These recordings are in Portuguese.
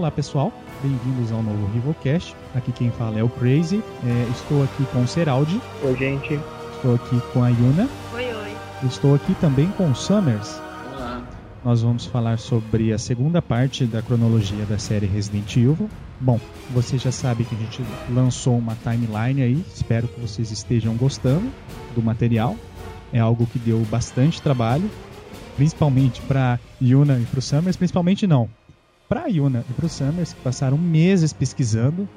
Olá pessoal, bem-vindos ao novo Rivalcast. Aqui quem fala é o Crazy. É, estou aqui com o Seraldi. Oi, gente. Estou aqui com a Yuna. Oi, oi. Estou aqui também com o Summers. Olá. Nós vamos falar sobre a segunda parte da cronologia da série Resident Evil. Bom, você já sabe que a gente lançou uma timeline aí. Espero que vocês estejam gostando do material. É algo que deu bastante trabalho, principalmente para Yuna e para o Summers. Principalmente não, para a Yuna e para o Summers, que passaram meses pesquisando.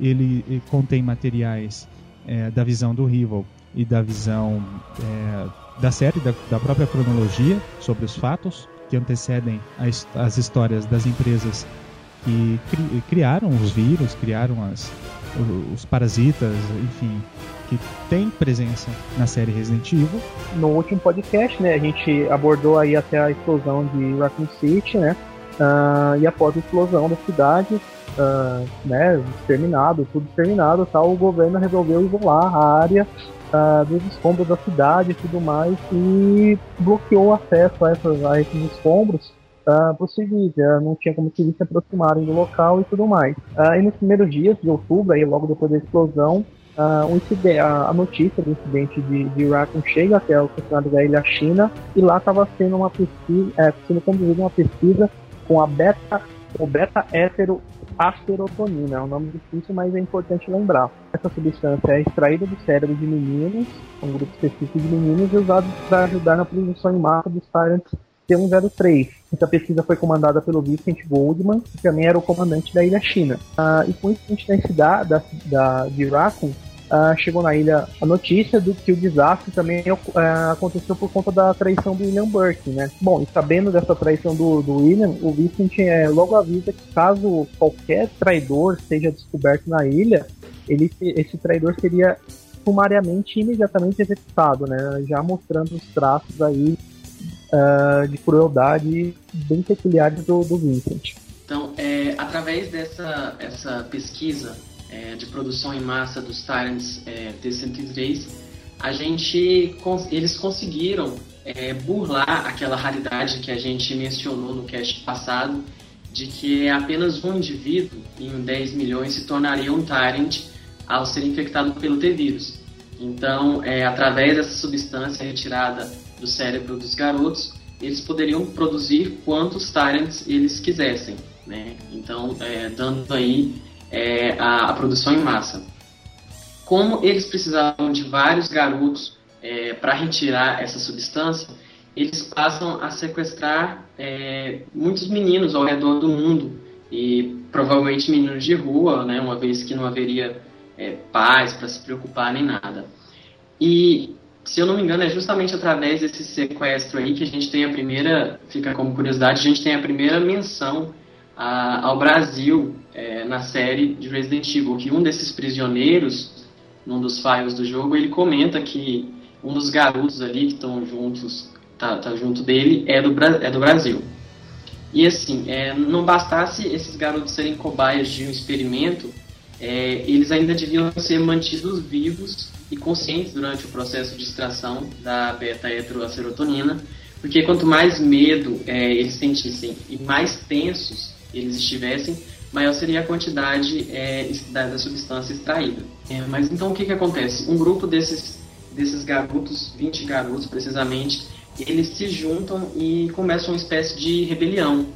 Ele, ele contém materiais é, da visão do Rival e da visão é, da série, da, da, própria cronologia sobre os fatos que antecedem as, as histórias das empresas que cri, criaram os vírus, criaram as, os, parasitas, enfim, que tem presença na série Resident Evil. No último podcast, né, a gente abordou aí até a explosão de Raccoon City, né, Uh, e após a explosão da cidade, uh, né, exterminado, tudo exterminado, tal, o governo resolveu isolar a área uh, dos escombros da cidade e tudo mais e bloqueou o acesso a, essas, a esses escombros uh, para os civis, uh, não tinha como civis se aproximarem do local e tudo mais. e nos primeiros dias de outubro, aí, logo depois da explosão, uh, a, notícia do incidente de, de Raccoon chega até o funcionário da ilha China e lá estava sendo uma pesquisa, é, sendo conduzida uma pesquisa com a beta, o beta hétero asterotonina. É um nome difícil, mas é importante lembrar. Essa substância é extraída do cérebro de meninos, um grupo específico de meninos, e usada para ajudar na produção em massa dos Tyrants T-103. Essa pesquisa foi comandada pelo Vincent Goldman, que também era o comandante da ilha China. Ah, e com isso, a da, da, de Raccoon uh, chegou na ilha a notícia do que o desastre também uh, aconteceu por conta da traição do William Burke, né? Bom, e sabendo dessa traição do, do William, o Vincent é, logo avisa que caso qualquer traidor seja descoberto na ilha, ele, esse traidor seria sumariamente imediatamente executado, né? Já mostrando os traços aí uh, de crueldade bem peculiares do, do Vincent. Então, é, através dessa essa pesquisa é, de produção em massa dos Tyrants é, T-103, a gente, eles conseguiram é, burlar aquela raridade que a gente mencionou no cast passado, de que apenas um indivíduo em 10 milhões se tornaria um Tyrant ao ser infectado pelo T-vírus. Então, é, através dessa substância retirada do cérebro dos garotos, eles poderiam produzir quantos Tyrants eles quisessem. Né? Então, é, dando aí é, a, a, produção em massa. Como eles precisavam de vários garotos é, para retirar essa substância, eles passam a sequestrar é, muitos meninos ao redor do mundo e provavelmente meninos de rua, né, uma vez que não haveria é, pais para se preocupar nem nada. E se eu não me engano, é justamente através desse sequestro aí que a gente tem a primeira, fica como curiosidade, a gente tem a primeira menção a, ao Brasil é, na série de Resident Evil, que um desses prisioneiros, num dos files do jogo, ele comenta que um dos garotos ali que estão juntos, tá, tá, junto dele, é do, é do Brasil. E assim, é, não bastasse esses garotos serem cobaias de um experimento, é, eles ainda deviam ser mantidos vivos e conscientes durante o processo de extração da beta-heteroserotonina, porque quanto mais medo é, eles sentissem e mais tensos eles estivessem, maior seria a quantidade é, da, da, substância extraída. É, mas então o que, que acontece? Um grupo desses, desses garotos, 20 garotos precisamente, eles se juntam e começam uma espécie de rebelião.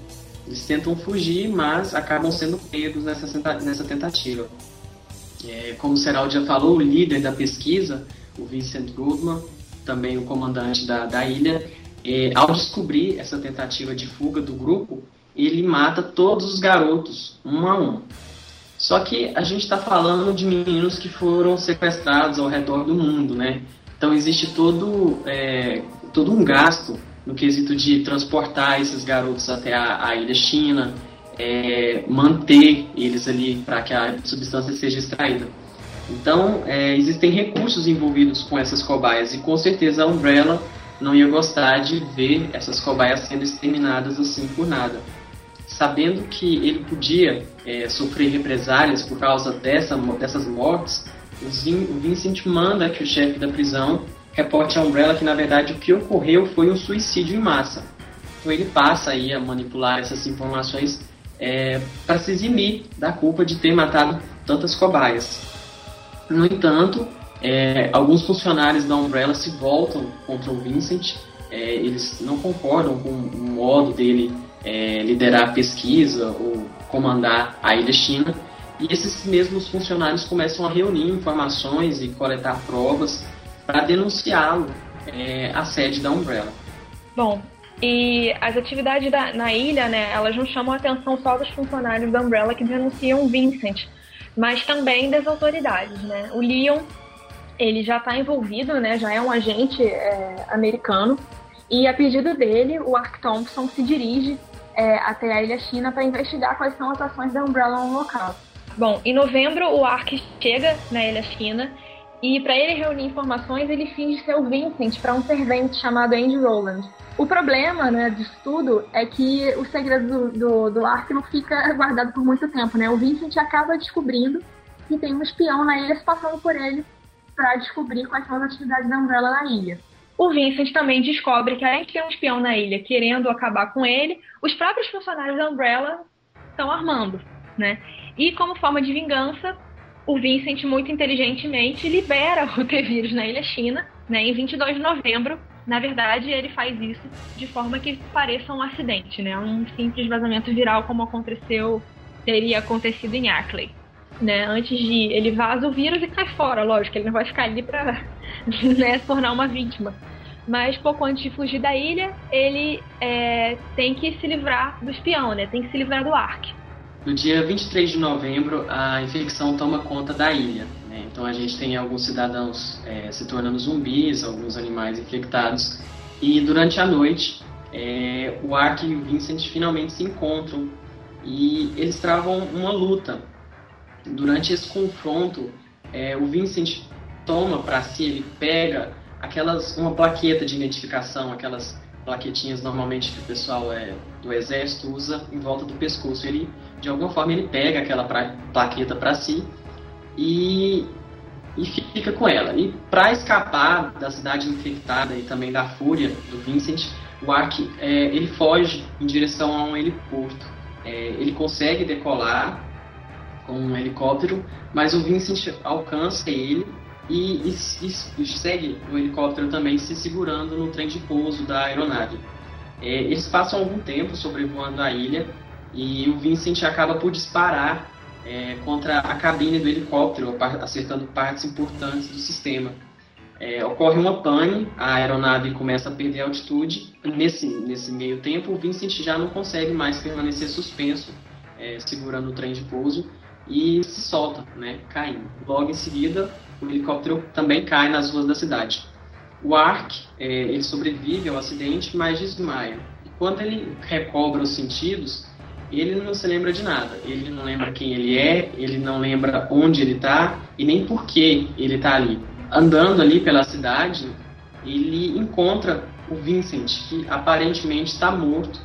Eles tentam fugir, mas acabam sendo pegos nessa, nessa tentativa. É, como o Seraldi já falou, o líder da pesquisa, o Vincent Goodman, também o comandante da, da ilha, é, ao descobrir essa tentativa de fuga do grupo, ele mata todos os garotos, um a um. Só que a gente está falando de meninos que foram sequestrados ao redor do mundo, né? Então existe todo, é, todo um gasto no quesito de transportar esses garotos até a, a ilha China, é, manter eles ali para que a substância seja extraída. Então é, existem recursos envolvidos com essas cobaias e com certeza a Umbrella não ia gostar de ver essas cobaias sendo exterminadas assim por nada sabendo que ele podia é, sofrer represálias por causa dessa, dessas mortes, o Vincent manda que o chefe da prisão reporte a Umbrella que na verdade o que ocorreu foi um suicídio em massa. Então ele passa aí a manipular essas informações é, para se eximir da culpa de ter matado tantas cobaias. No entanto, é, alguns funcionários da Umbrella se voltam contra o Vincent, é, eles não concordam com o modo dele é, liderar a pesquisa ou comandar a ilha China, e esses mesmos funcionários começam a reunir informações e coletar provas para denunciá-lo é, à sede da Umbrella. Bom, e as atividades da, na ilha, né, elas não chamam a atenção só dos funcionários da Umbrella que denunciam Vincent, mas também das autoridades, né? O Leon, ele já está envolvido, né, já é um agente é, americano, e a pedido dele, o Ark Thompson se dirige é, até a ilha China para investigar quais são as ações da Umbrella no local. Bom, em novembro o Ark chega na ilha China e para ele reunir informações ele finge ser o Vincent para um servente chamado Andy Rowland. O problema né, disso tudo é que o segredo do, do, do Ark não fica guardado por muito tempo, né? O Vincent acaba descobrindo que tem um espião na ilha se passando por ele para descobrir quais são as atividades da Umbrella na ilha. O Vincent também descobre que além de ter um espião na ilha querendo acabar com ele, os próprios funcionários da Umbrella estão armando, né? E como forma de vingança, o Vincent muito inteligentemente libera o T-Vírus na ilha China, né, em 22 de novembro. Na verdade, ele faz isso de forma que pareça um acidente, né, um simples vazamento viral como aconteceu, teria acontecido em Ackley. Né, antes de ele vaza o vírus e cai fora, lógico, ele não vai ficar ali para né, se tornar uma vítima. Mas pouco antes de fugir da ilha, ele é, tem que se livrar do espião, né? Tem que se livrar do Ark. No dia 23 de novembro, a infecção toma conta da ilha. Né? Então a gente tem alguns cidadãos é, se tornando zumbis, alguns animais infectados. E durante a noite, é, o Ark e o Vincent finalmente se encontram e eles travam uma luta. Durante esse confronto, é, o Vincent toma para si, ele pega aquelas uma plaqueta de identificação, aquelas plaquetinhas normalmente que o pessoal é, do exército usa em volta do pescoço. Ele, de alguma forma, ele pega aquela pra, plaqueta para si e, e fica com ela. E para escapar da cidade infectada e também da fúria do Vincent, o Ark é, ele foge em direção a um heliporto. É, ele consegue decolar com um helicóptero, mas o Vincent alcança ele e, e, e, segue o helicóptero também se segurando no trem de pouso da aeronave. É, eles passam algum tempo sobrevoando a ilha e o Vincent acaba por disparar é, contra a cabine do helicóptero, acertando partes importantes do sistema. É, ocorre uma pane, a aeronave começa a perder altitude. Nesse, nesse meio tempo, o Vincent já não consegue mais permanecer suspenso, é, segurando o trem de pouso, e se solta, né, caindo. Logo em seguida, o helicóptero também cai nas ruas da cidade. O Ark, é, ele sobrevive ao acidente, mas desmaia. E quando ele recobra os sentidos, ele não se lembra de nada. Ele não lembra quem ele é, ele não lembra onde ele está e nem por que ele está ali. Andando ali pela cidade, ele encontra o Vincent, que aparentemente está morto.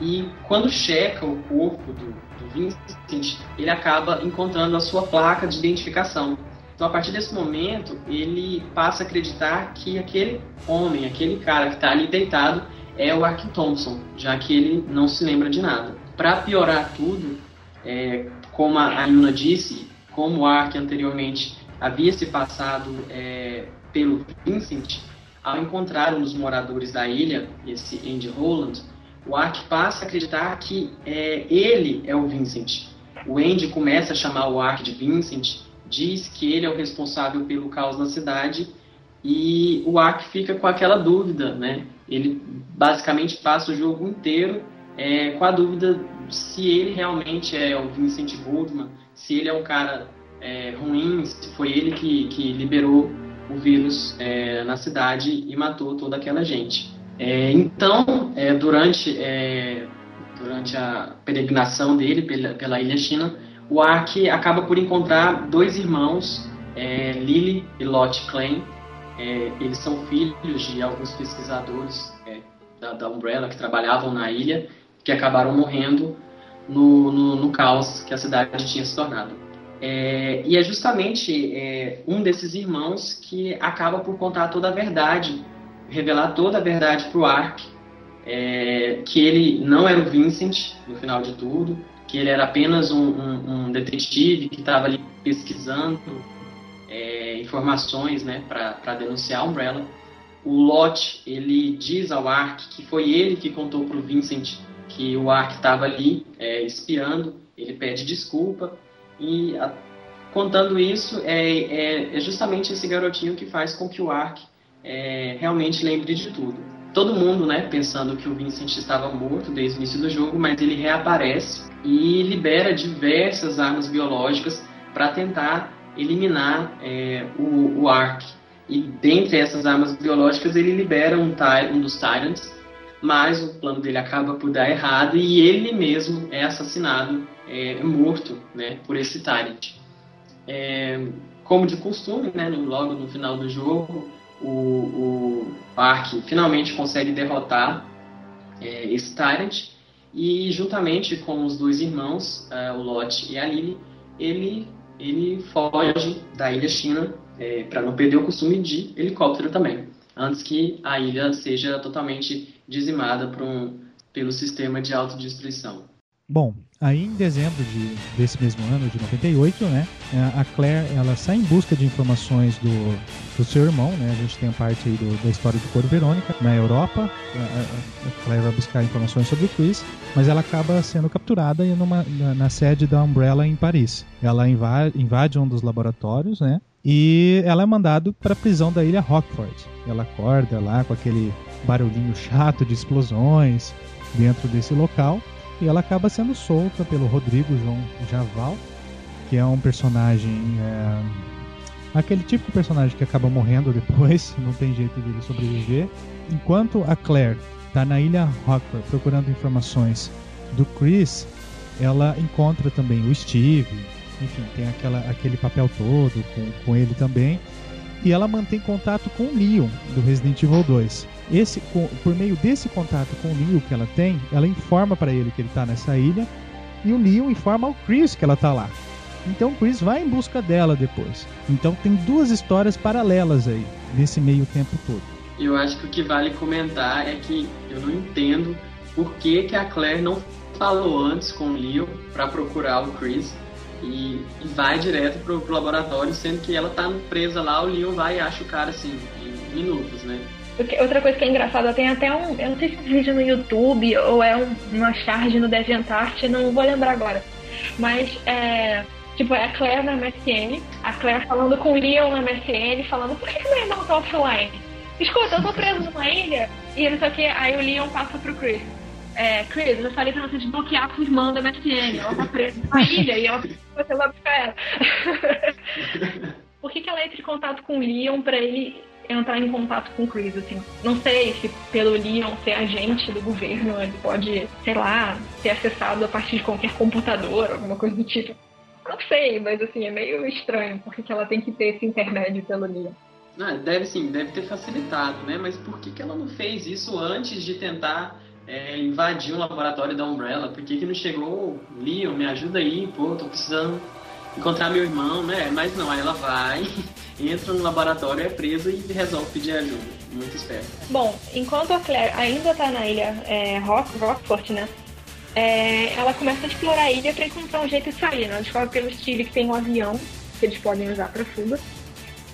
E quando checa o corpo do, Vincent, ele acaba encontrando a sua placa de identificação então, a partir desse momento, ele passa a acreditar que aquele homem, aquele cara que está ali deitado, é o Ark Thompson, já que ele não se lembra de nada. Para piorar tudo, é, como a Yuna disse, como o Ark anteriormente havia se passado é, pelo Vincent, ao encontrar um dos moradores da ilha, esse Andy Holland, o Ark passa a acreditar que é, ele é o Vincent. O Andy começa a chamar o Ark de Vincent diz que ele é o responsável pelo caos na cidade e o Ark fica com aquela dúvida, né? Ele basicamente passa o jogo inteiro é, com a dúvida se ele realmente é o Vincent Goldman, se ele é um cara é, ruim, se foi ele que, que liberou o vírus é, na cidade e matou toda aquela gente. É, então, é, durante, é, durante a peregrinação dele pela, pela ilha China, o Ark acaba por encontrar dois irmãos, é, Lily e Lot Klein. É, eles são filhos de alguns pesquisadores é, da, da, Umbrella que trabalhavam na ilha, que acabaram morrendo no, no, no caos que a cidade tinha se tornado. E é justamente um desses irmãos que acaba por contar toda a verdade, revelar toda a verdade para o Ark, é, que ele não era o Vincent no final de tudo, que ele era apenas um, um, um detetive que estava ali pesquisando é, informações né, para denunciar a Umbrella. O Lot ele diz ao Ark que foi ele que contou para o Vincent que o Ark estava ali é, espiando. Ele pede desculpa e a, contando isso é, é, é, justamente esse garotinho que faz com que o Ark é, realmente lembre de tudo. Todo mundo, né, pensando que o Vincent estava morto desde o início do jogo, mas ele reaparece e libera diversas armas biológicas para tentar eliminar é, o, o Ark. E dentre essas armas biológicas, ele libera um, um dos Tyrants, mas o plano dele acaba por dar errado e ele mesmo é assassinado, é, morto né, por esse Tyrant. É, como de costume, né, logo no final do jogo, o, o Ark finalmente consegue derrotar é, esse Tyrant e juntamente com os dois irmãos, uh, o Lot e a Lily, ele, ele foge da ilha China é, para não perder o costume de helicóptero também, antes que a ilha seja totalmente dizimada um, pelo sistema de autodestruição. Bom, aí em dezembro de, desse mesmo ano, de 98, né, a Claire ela sai em busca de informações do, do seu irmão, né, a gente tem a parte aí do, da história do Coro Verônica na Europa, a, a, Claire vai buscar informações sobre o Chris, mas ela acaba sendo capturada numa, na, na sede da Umbrella em Paris. Ela invade, invade um dos laboratórios, né, e ela é mandada para a prisão da ilha Rockford. Ela acorda lá com aquele barulhinho chato de explosões dentro desse local e ela acaba sendo solta pelo Rodrigo João Javal, que é um personagem. É, aquele tipo de personagem que acaba morrendo depois, não tem jeito de ele sobreviver. Enquanto a Claire está na ilha Rockford procurando informações do Chris, ela encontra também o Steve, enfim, tem aquela, aquele papel todo com, com ele também. E ela mantém contato com o Leon, do Resident Evil 2 esse, por meio desse contato com o Neil que ela tem, ela informa para ele que ele está nessa ilha e o Neil informa ao Chris que ela está lá. Então o Chris vai em busca dela depois. Então tem duas histórias paralelas aí nesse meio tempo todo. Eu acho que o que vale comentar é que eu não entendo por que, que a Claire não falou antes com o Leo para procurar o Chris e, e vai direto pro, pro, laboratório, sendo que ela tá presa lá, o Leo vai e acha o cara assim, em minutos, né? Outra coisa que é engraçada, tem até um. Eu não sei se é um vídeo no YouTube ou é um, uma charge no DeviantArt, não vou lembrar agora. Mas é. Tipo, é a Claire na MSN, a Claire falando com o Leon na MSN, falando por que, que meu irmão tá offline? Escuta, eu tô preso numa ilha e sei o que, aí o Leon passa pro Chris. É, Chris, eu falei pra você desbloquear a sua irmã da MSN, ela tá presa numa ilha e ela, você vai buscar ela. por que, que ela entra em contato com o Leon pra ele entrar em contato com o Chris, assim. Não sei se pelo Leon ser agente do governo, ele pode, sei lá, ser acessado a partir de qualquer computador, alguma coisa do tipo. Não sei, mas assim, é meio estranho porque que ela tem que ter esse intermédio pelo Leon. Ah, deve sim, deve ter facilitado, né? Mas por que, que ela não fez isso antes de tentar é, invadir o laboratório da Umbrella? Por que, que não chegou, Leon, me ajuda aí, pô, tô precisando encontrar meu irmão, né? Mas não, aí ela vai, entra no laboratório, é presa e resolve pedir ajuda. Muito esperto. Bom, enquanto a Claire ainda tá na ilha é, Rock, Rockford, né? É, ela começa a explorar a ilha para encontrar um jeito de sair. Né? Ela descobre pelo Steve que tem um avião que eles podem usar para fuga.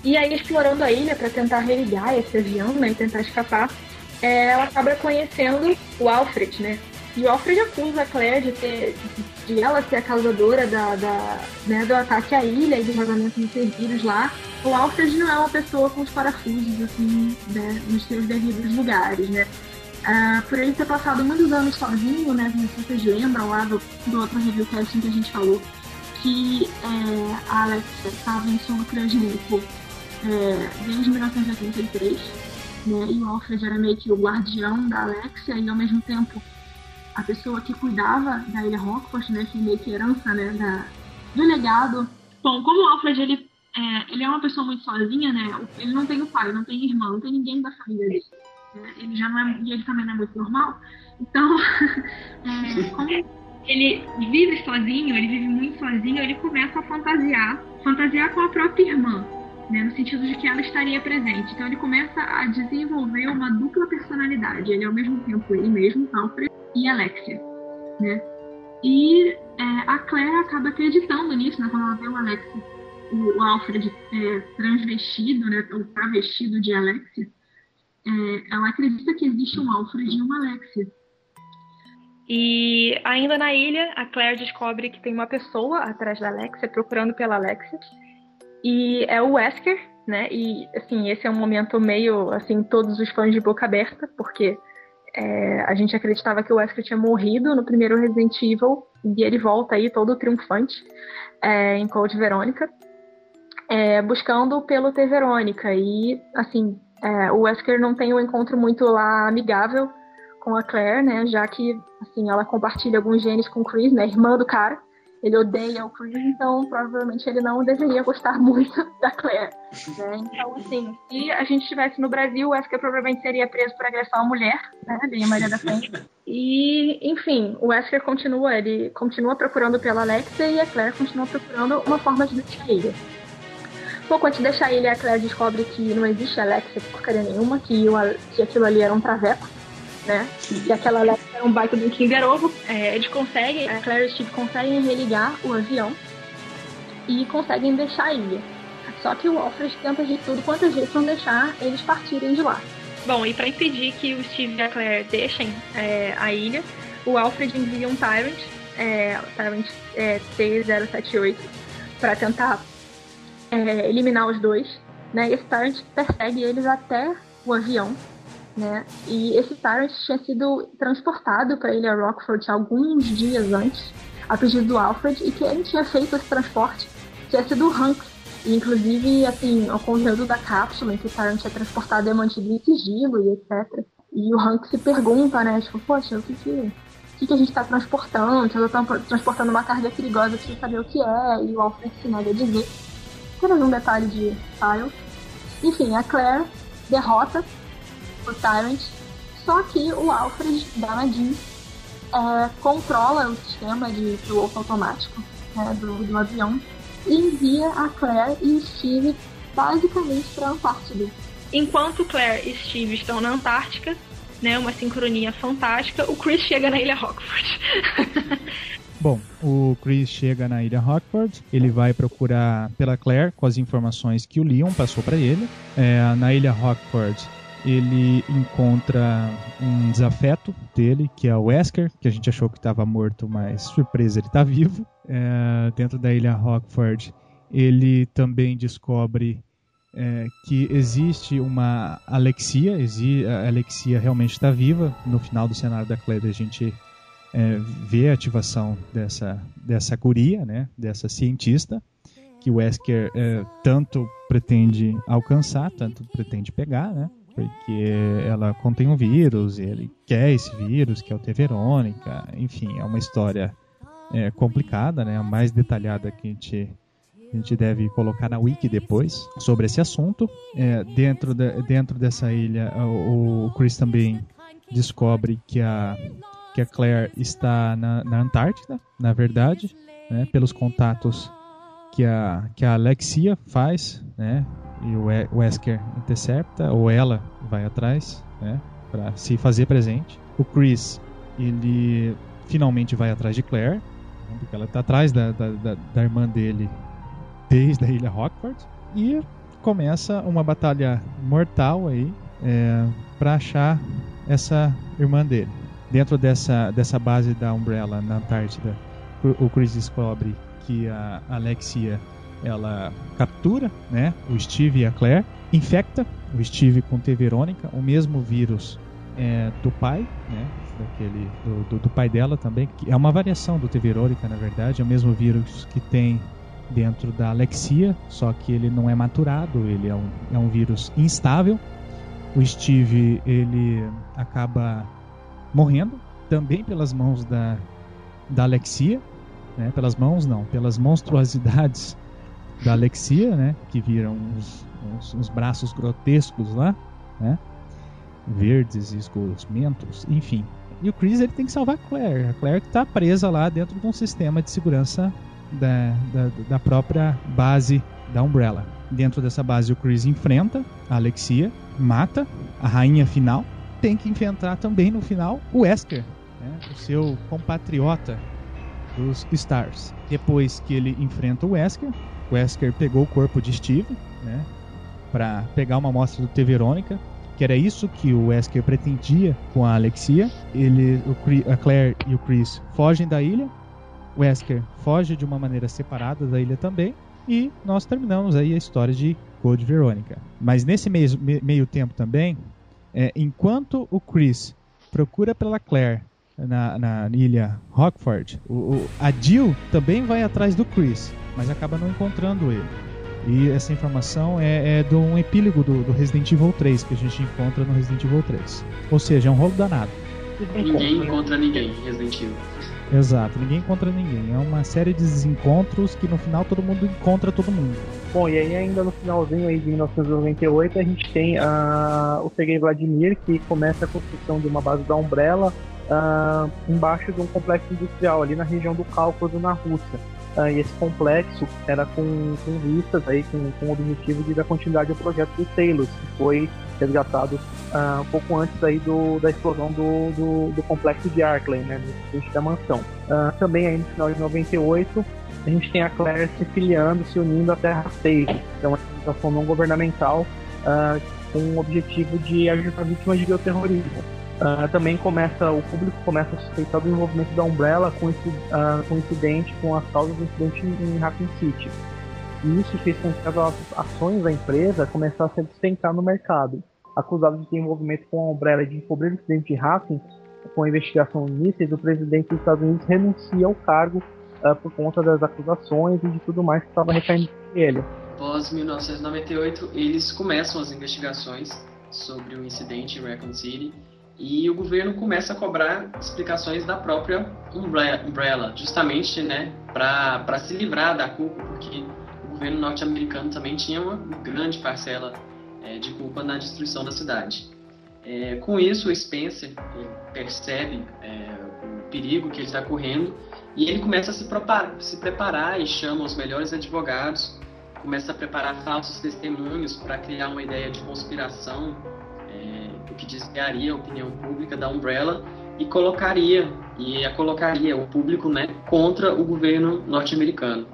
E aí, explorando a ilha para tentar religar esse avião né, e tentar escapar, é, ela acaba conhecendo o Alfred, né? E o Alfred acusa a Claire de, ter, de ela ser a causadora da, da, né, do ataque à ilha e do vazamento de serviços lá. O Alfred não é uma pessoa com os parafusos, assim, né, nos seus devidos lugares, né? Uh, por ele ter passado muitos anos sozinho, né? Se vocês lembram lá do, do outro review casting que a gente falou, que é, a Alexia estava em sono criogênico é, desde 1983, né? E Alfred era meio que o guardião da Alexia e ao mesmo tempo a pessoa que cuidava da Ilha Rockford, né, que meio que herança, né, da, do legado. Bom, como o Alfred, ele é, ele é uma pessoa muito sozinha, né, ele não tem o pai, não tem irmão, não tem ninguém da família dele. Né, ele já não é, e ele também não é muito normal. Então, é, como ele vive sozinho, ele vive muito sozinho, ele começa a fantasiar, fantasiar com a própria irmã, né, no sentido de que ela estaria presente. Então ele começa a desenvolver uma dupla personalidade. Ele é ao mesmo tempo ele mesmo, Alfred, e Alexia, né? E é, a Claire acaba acreditando nisso, né? Quando ela vê o Alex, o, o Alfred é, transvestido, né? Ou travestido de Alexia, é, ela acredita que existe um Alfred e uma Alexia. E ainda na ilha, a Claire descobre que tem uma pessoa atrás da Alexia, procurando pela Alexia. E é o Wesker, né? E assim, esse é um momento meio assim, todos os fãs de boca aberta, porque é, a gente acreditava que o Wesker tinha morrido no primeiro Resident Evil e ele volta aí todo triunfante é, em Code Verônica, é, buscando pelo T Verônica. E assim, é, o Wesker não tem um encontro muito lá amigável com a Claire, né? Já que assim ela compartilha alguns genes com o Chris, né? Irmã do cara. Ele odeia o Chris, então provavelmente ele não deveria gostar muito da Claire. Né? Então, assim, se a gente estivesse no Brasil, o Wesker provavelmente seria preso por agressão à mulher, né? Bem Maria da Frente. E, enfim, o Wesker continua, ele continua procurando pela Alexia e a Claire continua procurando uma forma de deixar ele. Pouco antes de deixar ele, a Claire descobre que não existe Alexia porcaria nenhuma, que, o, que aquilo ali era um traveco né? E aquela Alexa é um baita do Kinder Ovo. É, eles conseguem, a Claire e o Steve conseguem religar o avião e conseguem deixar a ilha. Só que o Alfred tenta de tudo quanto jeito não deixar eles partirem de lá. Bom, e para impedir que o Steve e a Claire deixem é, a ilha, o Alfred envia um Tyrant, é, Tyrant é, T-078, para tentar é, eliminar os dois. Né? E esse Tyrant persegue eles até o avião né? E esse Tyrant tinha sido transportado para a Ilha Rockford alguns dias antes, a pedido do Alfred, e quem tinha feito esse transporte tinha sido o Hank. E, inclusive, assim, o conteúdo da cápsula em que o Tyrant é transportado é mantido em sigilo e etc. E o Hank se pergunta, né? Tipo, poxa, o que que, o que, que a gente está transportando? Se estou transportando uma carga perigosa, eu preciso saber o que é. E o Alfred se nega a dizer. Apenas um detalhe de Styles. Enfim, a Claire derrota o Tyrant. Só que o Alfred da Nadine é, controla o sistema de piloto automático né, do, do avião e envia a Claire e o Steve basicamente para a Antártida. Enquanto Claire e Steve estão na Antártica, né, uma sincronia fantástica, o Chris chega na Ilha Rockford. Bom, o Chris chega na Ilha Rockford, ele vai procurar pela Claire com as informações que o Leon passou para ele. É, na Ilha Rockford, ele encontra um desafeto dele, que é o Wesker, que a gente achou que estava morto, mas surpresa, ele está vivo. É, dentro da ilha Rockford, ele também descobre é, que existe uma Alexia, a Alexia realmente está viva. No final do cenário da Claire, a gente é, vê a ativação dessa, dessa guria, né, dessa cientista, que o Wesker é, tanto pretende alcançar, tanto pretende pegar, né? Porque ela contém um vírus e ele quer esse vírus, que é o T. Verônica. Enfim, é uma história é, complicada, né? A mais detalhada que a gente, a gente deve colocar na wiki depois sobre esse assunto. É, dentro, de, dentro dessa ilha, o, o, Chris também descobre que a, que a Claire está na, na Antártida, na verdade, né? pelos contatos que a, que a Alexia faz, né? E o Wesker intercepta, ou ela vai atrás, né, para se fazer presente. O Chris, ele finalmente vai atrás de Claire, né, porque ela está atrás da, da, da, da, irmã dele desde a ilha Rockford, e começa uma batalha mortal aí é, para achar essa irmã dele. Dentro dessa, dessa base da Umbrella na Antártida, o Chris descobre que a Alexia ela captura né, o Steve e a Claire, infecta o Steve com T. Verônica, o mesmo vírus é, do pai, né, daquele, do, do, do, pai dela também, que é uma variação do T. Verônica, na verdade, é o mesmo vírus que tem dentro da Alexia, só que ele não é maturado, ele é um, é um vírus instável. O Steve ele acaba morrendo também pelas mãos da, da Alexia, né, pelas mãos não, pelas monstruosidades da Alexia, né? Que viram uns, uns, uns braços grotescos lá, né? Verdes, esgosmentos, enfim. E o Chris ele tem que salvar a Claire. A Claire que está presa lá dentro de um sistema de segurança da, da, da, própria base da Umbrella. Dentro dessa base, o Chris enfrenta a Alexia, mata a rainha final. Tem que enfrentar também no final o Wesker, né? o seu compatriota dos Stars. Depois que ele enfrenta o Wesker, Wesker pegou o corpo de Steve, né, para pegar uma amostra do T Verônica, que era isso que o Wesker pretendia com a Alexia. Ele, o, a Claire e o Chris fogem da ilha. O Wesker foge de uma maneira separada da ilha também. E nós terminamos aí a história de Code Verônica. Mas nesse meio, meio tempo também, é, enquanto o Chris procura pela Claire na, na ilha Rockford, o, o, a Jill também vai atrás do Chris, mas acaba não encontrando ele. E essa informação é, é de um epílogo do, do, Resident Evil 3 que a gente encontra no Resident Evil 3. Ou seja, é um rolo danado. Ninguém encontra ninguém em Resident Evil. Exato, ninguém encontra ninguém. É uma série de desencontros que no final todo mundo encontra todo mundo. Bom, e aí ainda no finalzinho aí de 1998 a gente tem uh, o Sergei Vladimir que começa a construção de uma base da Umbrella uh, embaixo de um complexo industrial ali na região do Cáucaso, na Rússia. E esse complexo era com, com vistas aí, com, com o objetivo de dar continuidade ao projeto do Taylor, que foi resgatado uh, um pouco antes aí do, da explosão do, do, do complexo de Arkley, né, no da mansão. Uh, também aí no final de 98, a gente tem a Claire se filiando, se unindo à Terra Save, que é uma organização não governamental uh, com o objetivo de ajudar vítimas de bioterrorismo. Uh, também começa, o público começa a suspeitar do envolvimento da Umbrella com esse uh, com incidente, com as causas do incidente em, em Raccoon City. E isso fez com que as ações da empresa começassem a despencar no mercado acusado de ter envolvimento com a Umbrella de encobrir o incidente de Hacking, com a investigação mísseis, o presidente dos Estados Unidos renuncia ao cargo uh, por conta das acusações e de tudo mais que estava recaindo sobre ele. Após 1998, eles começam as investigações sobre o incidente em Raccoon City e o governo começa a cobrar explicações da própria Umbrella, justamente né, para se livrar da culpa, porque o governo norte-americano também tinha uma grande parcela é, de culpa na destruição da cidade. É, com isso, o Spencer percebe é, o perigo que ele está correndo e ele começa a se preparar, se preparar e chama os melhores advogados, começa a preparar falsos testemunhos para criar uma ideia de conspiração, é, o que desviaria a opinião pública da Umbrella e colocaria e a colocaria o público né, contra o governo norte-americano.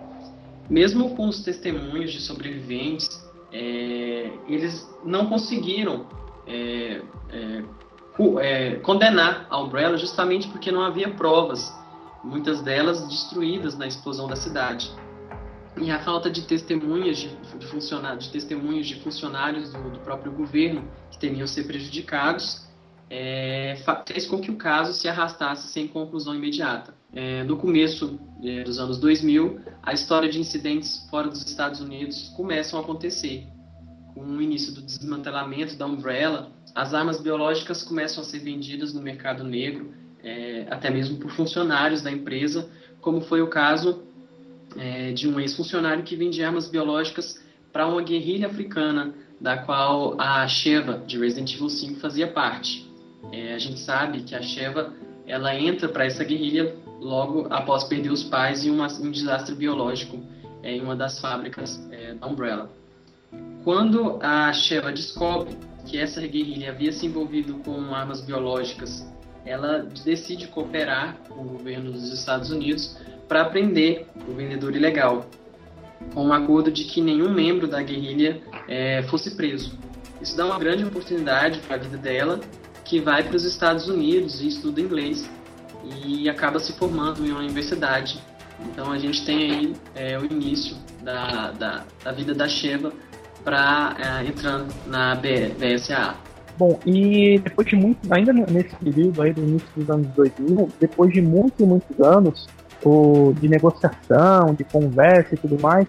Mesmo com os testemunhos de sobreviventes é, eles não conseguiram é, é, é, condenar a Umbrella justamente porque não havia provas, muitas delas destruídas na explosão da cidade. E a falta de testemunhas de, funcionários, de testemunhos de funcionários do, do, próprio governo que teriam ser prejudicados, é, fez com que o caso se arrastasse sem conclusão imediata. É, no começo é, dos anos 2000, a história de incidentes fora dos Estados Unidos começam a acontecer. Com o início do desmantelamento da Umbrella, as armas biológicas começam a ser vendidas no mercado negro, é, até mesmo por funcionários da empresa, como foi o caso é, de um ex-funcionário que vendia armas biológicas para uma guerrilha africana, da qual a Sheva, de Resident Evil 5, fazia parte. É, a gente sabe que a Sheva ela entra para essa guerrilha logo após perder os pais em uma, um desastre biológico é, em uma das fábricas é, da Umbrella. Quando a Sheva descobre que essa guerrilha havia se envolvido com armas biológicas, ela decide cooperar com o governo dos Estados Unidos para prender o vendedor ilegal, com um acordo de que nenhum membro da guerrilha é, fosse preso. Isso dá uma grande oportunidade para a vida dela que vai para os Estados Unidos e estuda inglês e acaba se formando em uma universidade. Então a gente tem aí é, o início da, da, da, vida da Sheva para é, entrando na BSA. Bom, e depois de muito, ainda nesse período aí do início dos anos 2000, depois de muitos e muitos anos o, de negociação, de conversa e tudo mais,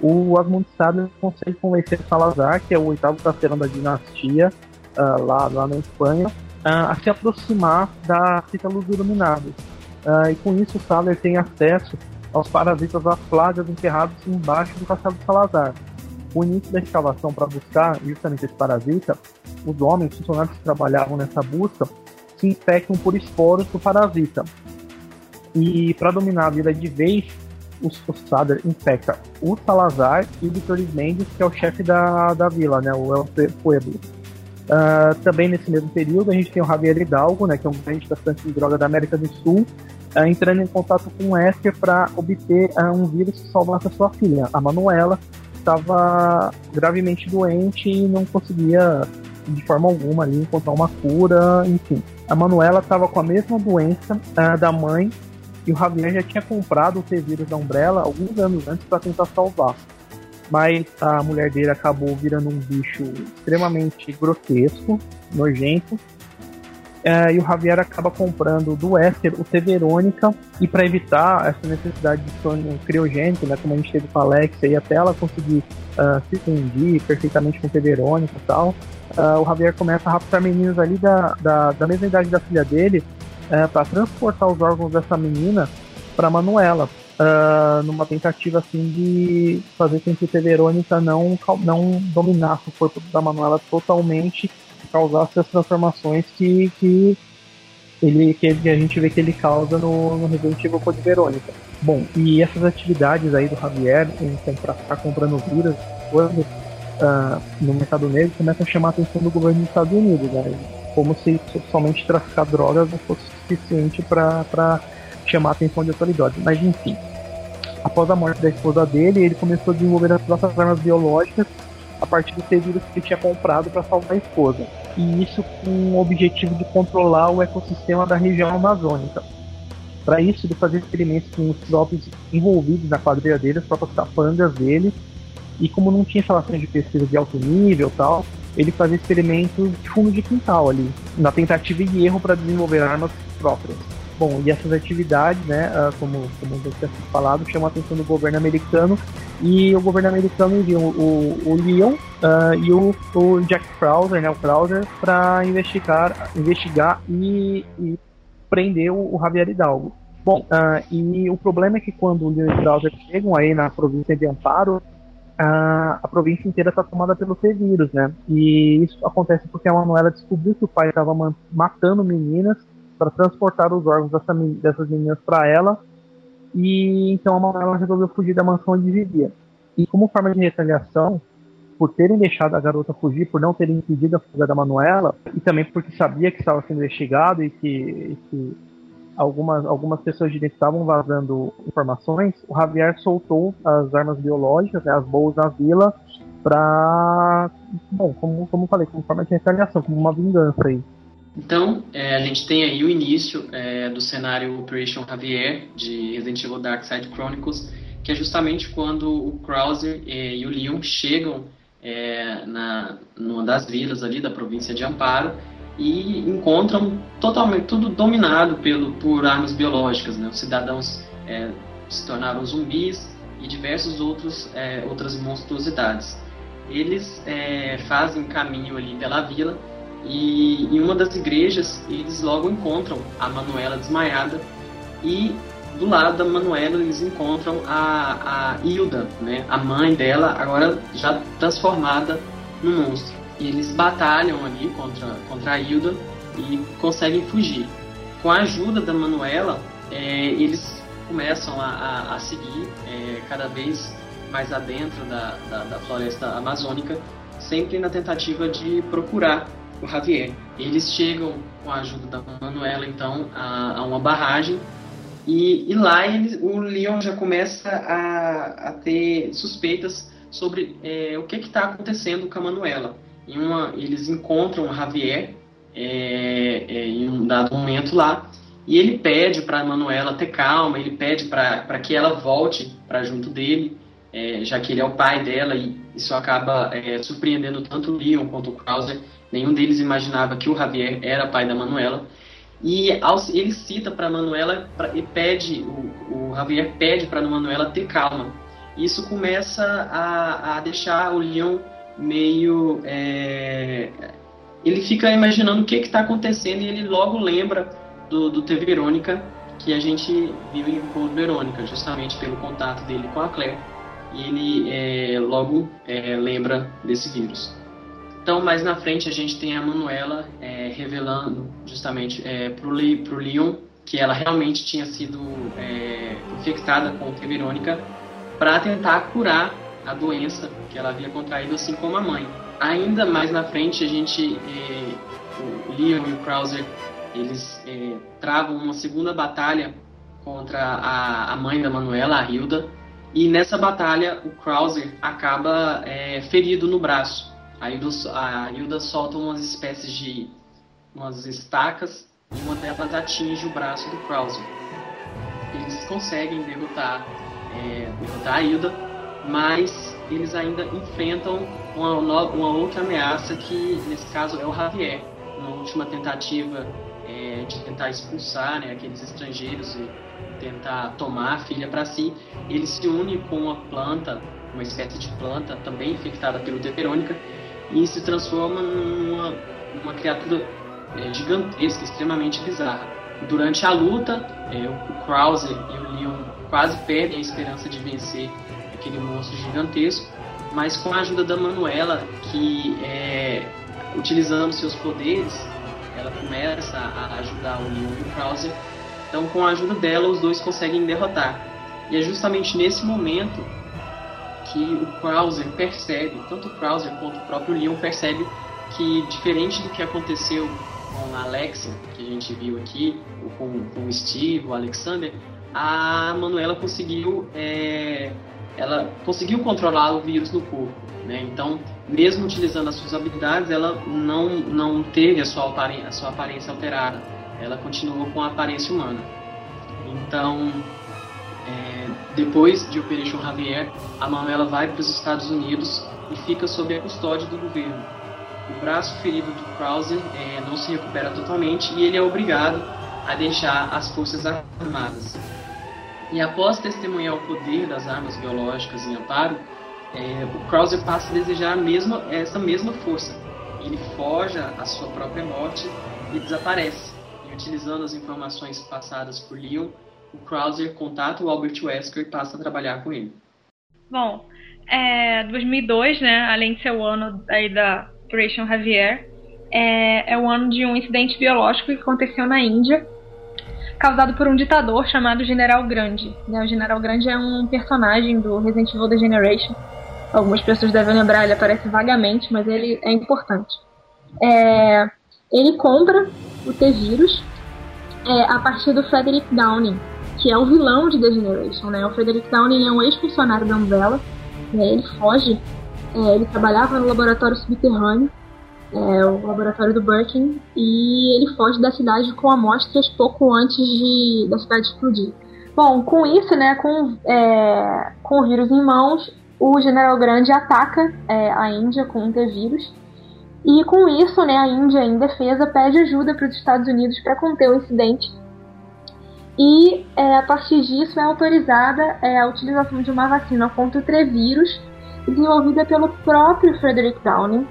o Asmund Sadler consegue convencer Salazar, que é o oitavo cafeirão da dinastia, uh, lá, lá na Espanha, uh, a se aproximar da fita luz iluminada. Uh, e com isso, Saller tem acesso aos parasitas das plagas enterrados embaixo do castelo de Salazar. O início da escavação para buscar justamente esse parasita, os homens, os funcionários que trabalhavam nessa busca, se infectam por esporos do parasita. E para dominar a vida de vez, o, Sader infecta o Salazar e o Vitor Mendes, que é o chefe da, da vila, né, o El Pueblo. Uh, também nesse mesmo período a gente tem o Javier Hidalgo, né, que é um grande traficante de droga da América do Sul, uh, entrando em contato com o Wesker para obter uh, um vírus que salvasse a sua filha, a Manuela, estava gravemente doente e não conseguia de forma alguma ali encontrar uma cura, enfim. A Manuela estava com a mesma doença da mãe e o Javier já tinha comprado o T-Vírus da Umbrella alguns anos antes para tentar salvar. Mas a mulher dele acabou virando um bicho extremamente grotesco, nojento, é, e o Javier acaba comprando do Wesker o T Verônica e para evitar essa necessidade de sono criogênico, né, como a gente teve com a Alexia, e até ela conseguir uh, se fundir perfeitamente com o T Verônica e tal, uh, o Javier começa a raptar meninas ali da, da, da mesma idade da filha dele uh, para transportar os órgãos dessa menina para Manuela. Uh, numa tentativa assim de fazer com que Verônica não, não dominasse o corpo da Manuela totalmente causasse as transformações que, que, ele, que, a gente vê que ele causa no, no Resident Evil Code Verônica. Bom, e essas atividades aí do Javier em comprar, ficar comprando vírus quando uh, no mercado negro começam a chamar a atenção do governo dos Estados Unidos, né? Como se somente traficar drogas não fosse suficiente para chamar a atenção de autoridades. Mas enfim, após a morte da esposa dele, ele começou a desenvolver as próprias armas biológicas a partir dos serviços que ele tinha comprado para salvar a esposa. E isso com o objetivo de controlar o ecossistema da região amazônica. Para isso, ele fazia experimentos com os próprios envolvidos na quadrilha dele, as próprias capangas dele. E como não tinha instalações de pesquisa de alto nível tal, ele fazia experimentos de fundo de quintal ali, na tentativa e erro para desenvolver armas próprias. Bom, e essas atividades, né, ah, como, como você tinha falado, chamam a atenção do governo americano e o governo americano enviou o, o Leon uh, e o, o, Jack Krauser, né, o Krauser, para investigar, investigar e, e prender o, o, Javier Hidalgo. Bom, uh, e o problema é que quando o Leon e o Krauser chegam aí na província de Amparo, uh, a província inteira está tomada pelo T-Vírus, né? E isso acontece porque a Manuela descobriu que o pai estava matando meninas para transportar os órgãos dessa, dessas meninas para ela e então a Manuela resolveu fugir da mansão onde vivia. E como forma de retaliação, por terem deixado a garota fugir, por não terem impedido a fuga da Manuela, e também porque sabia que estava sendo investigado e que, que algumas, algumas pessoas de dentro estavam vazando informações, o Javier soltou as armas biológicas, né, as boas na vila, para, bom, como, como falei, como forma de retaliação, como uma vingança aí. Então, é, a gente tem aí o início é, do cenário Operation Javier de Resident Evil Dark Side Chronicles, que é justamente quando o Krauser é, e o Leon chegam é, na numa das vilas ali da província de Amparo e encontram totalmente tudo dominado pelo por armas biológicas, né? Os cidadãos é, se tornaram zumbis e diversos outros é, outras monstruosidades. Eles fazem caminho ali pela vila e em uma das igrejas, eles logo encontram a Manuela desmaiada e do lado da Manuela eles encontram a, a Hilda, né, a mãe dela, agora já transformada no monstro. E eles batalham ali contra, contra a Hilda e conseguem fugir. Com a ajuda da Manuela, é, eles começam a, a, a seguir é, cada vez mais adentro da, da, da floresta amazônica, sempre na tentativa de procurar o Javier. Eles chegam com a ajuda da Manuela, então, a, a uma barragem e, e lá eles, o Leon já começa a, a ter suspeitas sobre é, o que está acontecendo com a Manuela. Em uma, eles encontram o Javier é, é, em um dado momento lá e ele pede para a Manuela ter calma, ele pede para que ela volte para junto dele, é, já que ele é o pai dela e isso acaba é, surpreendendo tanto o Leon quanto o Krauser Nenhum deles imaginava que o Javier era pai da Manuela. E ele cita para Manuela e pede, o, o Javier pede para Manuela ter calma. Isso começa a, a deixar o Leon meio. É, ele fica imaginando o que está acontecendo e ele logo lembra do, do T. Verônica, que a gente viu em Code Verônica, justamente pelo contato dele com a Claire. E ele é, logo é, lembra desse vírus. Então, mais na frente, a gente tem a Manuela é, revelando justamente é, para o Leon que ela realmente tinha sido é, infectada com T. Verônica para tentar curar a doença que ela havia contraído, assim como a mãe. Ainda mais na frente, a gente, é, o Leon e o Krauser, eles é, travam uma segunda batalha contra a, a mãe da Manuela, a Hilda. E nessa batalha, o Krauser acaba é, ferido no braço. A Hilda, a Hilda solta umas espécies de umas estacas e uma delas atinge o braço do Krauser. Eles conseguem derrotar, é, derrotar a Hilda, mas eles ainda enfrentam uma, uma, outra ameaça que, nesse caso, é o Javier. Uma última tentativa é, de tentar expulsar né, aqueles estrangeiros e tentar tomar a filha para si, ele se une com uma planta, uma espécie de planta também infectada pelo Teperônica e se transforma numa, numa criatura é, gigantesca, extremamente bizarra. Durante a luta, é, o Krauser e o Leon quase perdem a esperança de vencer aquele monstro gigantesco, mas com a ajuda da Manuela, que é, utilizando seus poderes, ela começa a ajudar o Leon e o Krauser então, com a ajuda dela, os dois conseguem derrotar. E é justamente nesse momento que o Krauser percebe, tanto o Krauser quanto o próprio Leon percebe que, diferente do que aconteceu com a Alexia, que a gente viu aqui, ou com, com o Steve, o Alexander, a Manuela conseguiu, é, ela conseguiu controlar o vírus no corpo. Né? Então, mesmo utilizando as suas habilidades, ela não, não teve a sua, aparência, a sua aparência alterada ela continuou com a aparência humana. Então, é, depois de Operation Javier, a Manuela vai para os Estados Unidos e fica sob a custódia do governo. O braço ferido do Krauser é, não se recupera totalmente e ele é obrigado a deixar as forças armadas. E após testemunhar o poder das armas biológicas em amparo, é, o Krauser passa a desejar a mesma, essa mesma força. Ele forja a sua própria morte e desaparece utilizando as informações passadas por Leon, o Krauser contata o Albert Wesker e passa a trabalhar com ele. Bom, é, 2002, né, além de ser o ano aí da Operation Javier, é, é o ano de um incidente biológico que aconteceu na Índia, causado por um ditador chamado General Grande. Né? O General Grande é um personagem do Resident Evil The Generation. Algumas pessoas devem lembrar, ele aparece vagamente, mas ele é importante. É, ele compra o T-Vírus é, a partir do Frederick Downing, que é o vilão de The Generation, né? O Frederick Downing é um ex-funcionário da Umbrella, né? ele foge, é, ele trabalhava no laboratório subterrâneo, é, o laboratório do Birkin, e ele foge da cidade com amostras pouco antes de, da cidade explodir. Bom, com isso, né, com, é, com o vírus em mãos, o General Grande ataca é, a Índia com um T-vírus, e com isso, né, a Índia, em defesa, pede ajuda para os Estados Unidos para conter o incidente. E é, a partir disso é autorizada é, a utilização de uma vacina contra o trevírus desenvolvida pelo próprio Frederick Downing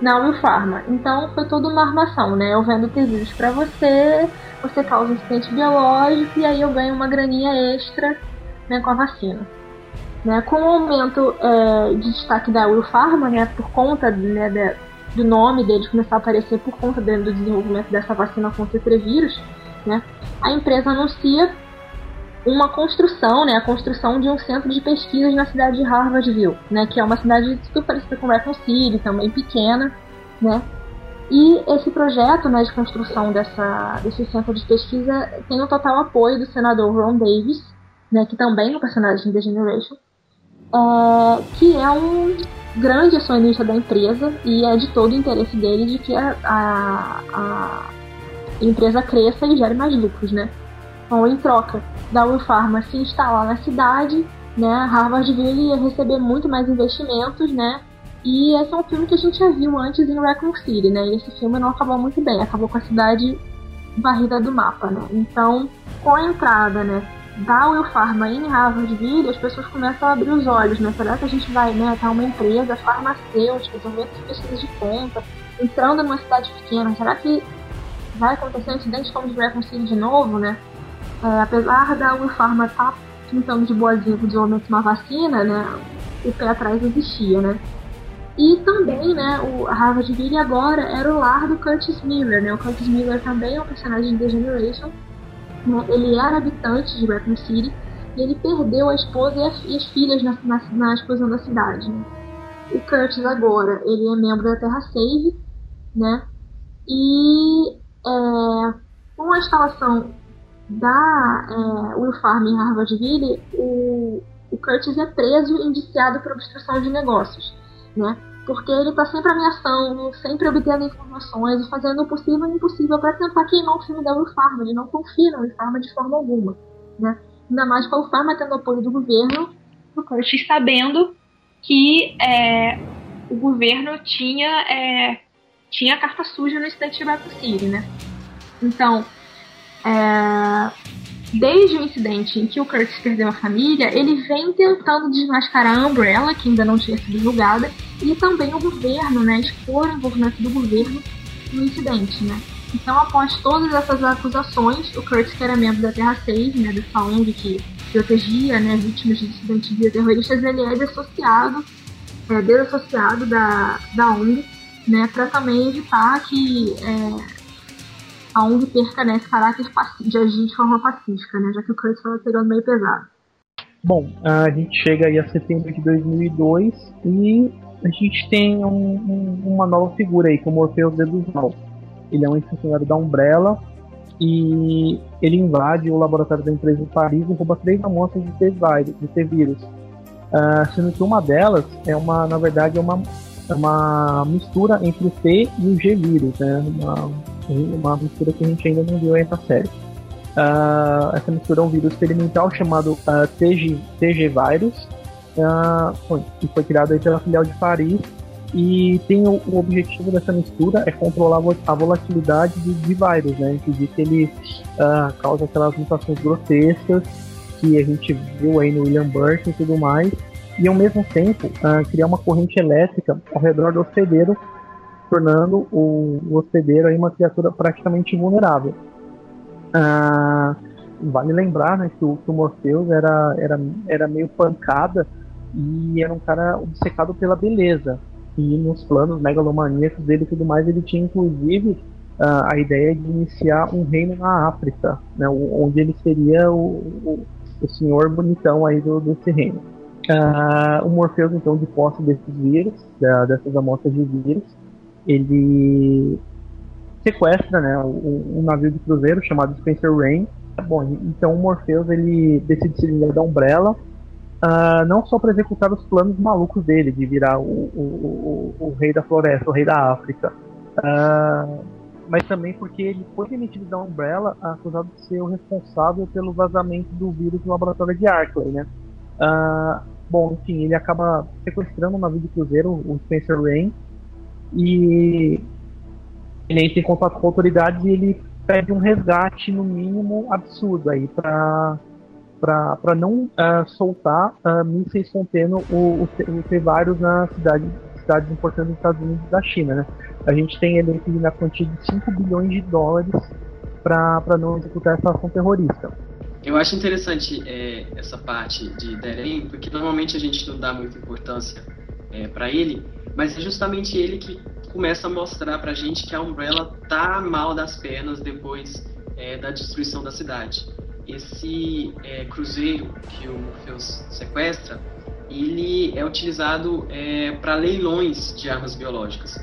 na Pharma. Então foi toda uma armação, né? Eu vendo trevírus para você, você causa um incidente biológico e aí eu ganho uma graninha extra né, com a vacina. Né, com o aumento é, de destaque da Pharma, né, por conta né, do nome dele começar a aparecer por conta do desenvolvimento dessa vacina contra o trevírus, né, a empresa anuncia uma construção, né, a construção de um centro de pesquisas na cidade de Harvardville, né, que é uma cidade super parecida com Raccoon City, também pequena, né, e esse projeto né, de construção dessa, desse centro de pesquisa tem o total apoio do senador Ron Davis, né, que também é um personagem de The Generation, é, que é um grande acionista da empresa e é de todo o interesse dele de que a, a, a empresa cresça e gere mais lucros, né? Então, em troca da Pharma se instalar na cidade, né, Harvardville ia receber muito mais investimentos, né? E esse é um filme que a gente já viu antes em Raccoon City, né? E esse filme não acabou muito bem, acabou com a cidade varrida do mapa, né? Então, com a entrada, né, da Will Pharma em Harvardville, as pessoas começam a abrir os olhos, né? Será que a gente vai, né, estar uma empresa farmacêutica, desenvolvendo pesquisas de ponta, entrando numa cidade pequena, será que vai acontecer um incidente como de Raccoon City de novo, né? É, apesar da Will Pharma estar tá pintando de boazinha com o desenvolvimento de uma vacina, né, o pé atrás existia, né? E também, né, o Harvardville agora era o lar do Curtis Miller, né? O Curtis Miller também é um personagem de The Generation, né, ele era habitante de Raccoon City e ele perdeu a esposa e as, e as filhas na, na, na, explosão da cidade. Né? O Curtis agora, ele é membro da Terra Save, né? E é, com a instalação da é, Will em Harvardville, o, o Curtis é preso e indiciado por obstrução de negócios, né? Porque ele está sempre ameaçando, sempre obtendo informações e fazendo o possível e o impossível para tentar queimar o filme da Will Farm. Ele não confia na Will Farm de forma alguma, né? Ainda mais com a Will Farm tendo apoio do governo, o Curtis sabendo que é, o governo tinha, é, tinha carta suja no incidente de Raccoon City, né? Então, é, desde o incidente em que o Curtis perdeu a família, ele vem tentando desmascarar a Umbrella, que ainda não tinha sido julgada, e também o governo, né, expor o envolvimento do governo no incidente, né. Então, após todas essas acusações, o Curtis, que era membro da Terra 6, né, dessa ONG que protegia né, vítimas de incidentes bioterroristas, ele é dissociado, é, desassociado da, da ONG, né, para também evitar que é, a ONG esse caráter de agir de forma pacífica, né, já que o Curtis estava pegando meio pesado. Bom, a gente chega aí a setembro de 2002 e a gente tem um, um, uma nova figura aí, como Orfeu Deduzal. Ele é um funcionário da Umbrella e ele invade o laboratório da empresa em Paris e rouba três amostras de T-vírus. Uh, sendo que uma delas é uma, na verdade, é uma, é uma mistura entre o T e o G-vírus, né? Uma, uma mistura que a gente ainda não viu aí na série. Uh, essa mistura é um vírus experimental chamado uh, TG, TG Virus, uh, que foi criado aí pela filial de Paris e tem o, o, objetivo dessa mistura é controlar a volatilidade de, de vírus, né? Impedir que ele uh, cause aquelas mutações grotescas que a gente viu aí no William Burke e tudo mais, e ao mesmo tempo criar uma corrente elétrica ao redor do hospedeiro tornando o, o hospedeiro aí uma criatura praticamente invulnerável. Ah, vale lembrar né, que, o, que o Morpheus era, era, era meio pancada e era um cara obcecado pela beleza. E nos planos megalomaníacos dele e tudo mais, ele tinha inclusive uh, a ideia de iniciar um reino na África, né, onde ele seria o, o, o senhor bonitão aí do, desse reino. Uh, o Morpheus, então, de posse desses vírus, da, dessas amostras de vírus, ele sequestra né, um, um, navio de cruzeiro chamado Spencer Rain. Bom, então o Morpheus ele decide se livrar da Umbrella, uh, não só para executar os planos malucos dele de virar o, o, o, o rei da floresta, o rei da África, uh, mas também porque ele foi demitido da Umbrella acusado de ser o responsável pelo vazamento do vírus no laboratório de Arkley, né? Uh, bom, enfim, ele acaba sequestrando um navio de cruzeiro, o Spencer Rain, e ele entra em contato com a autoridade e ele pede um resgate, no mínimo, absurdo aí para para não uh, soltar uh, mísseis contendo o, o, o T-Vários na cidade, cidades importantes dos Estados Unidos e da China. Né? A gente tem ele na quantia de 5 bilhões de dólares para não executar essa ação terrorista. Eu acho interessante é, essa parte de Deren, porque normalmente a gente não dá muita importância é, para ele, mas é justamente ele que começa a mostrar pra gente que a Umbrella tá mal das pernas depois é, da destruição da cidade. Esse é, cruzeiro que o Morpheus sequestra, ele é utilizado é, para leilões de armas biológicas.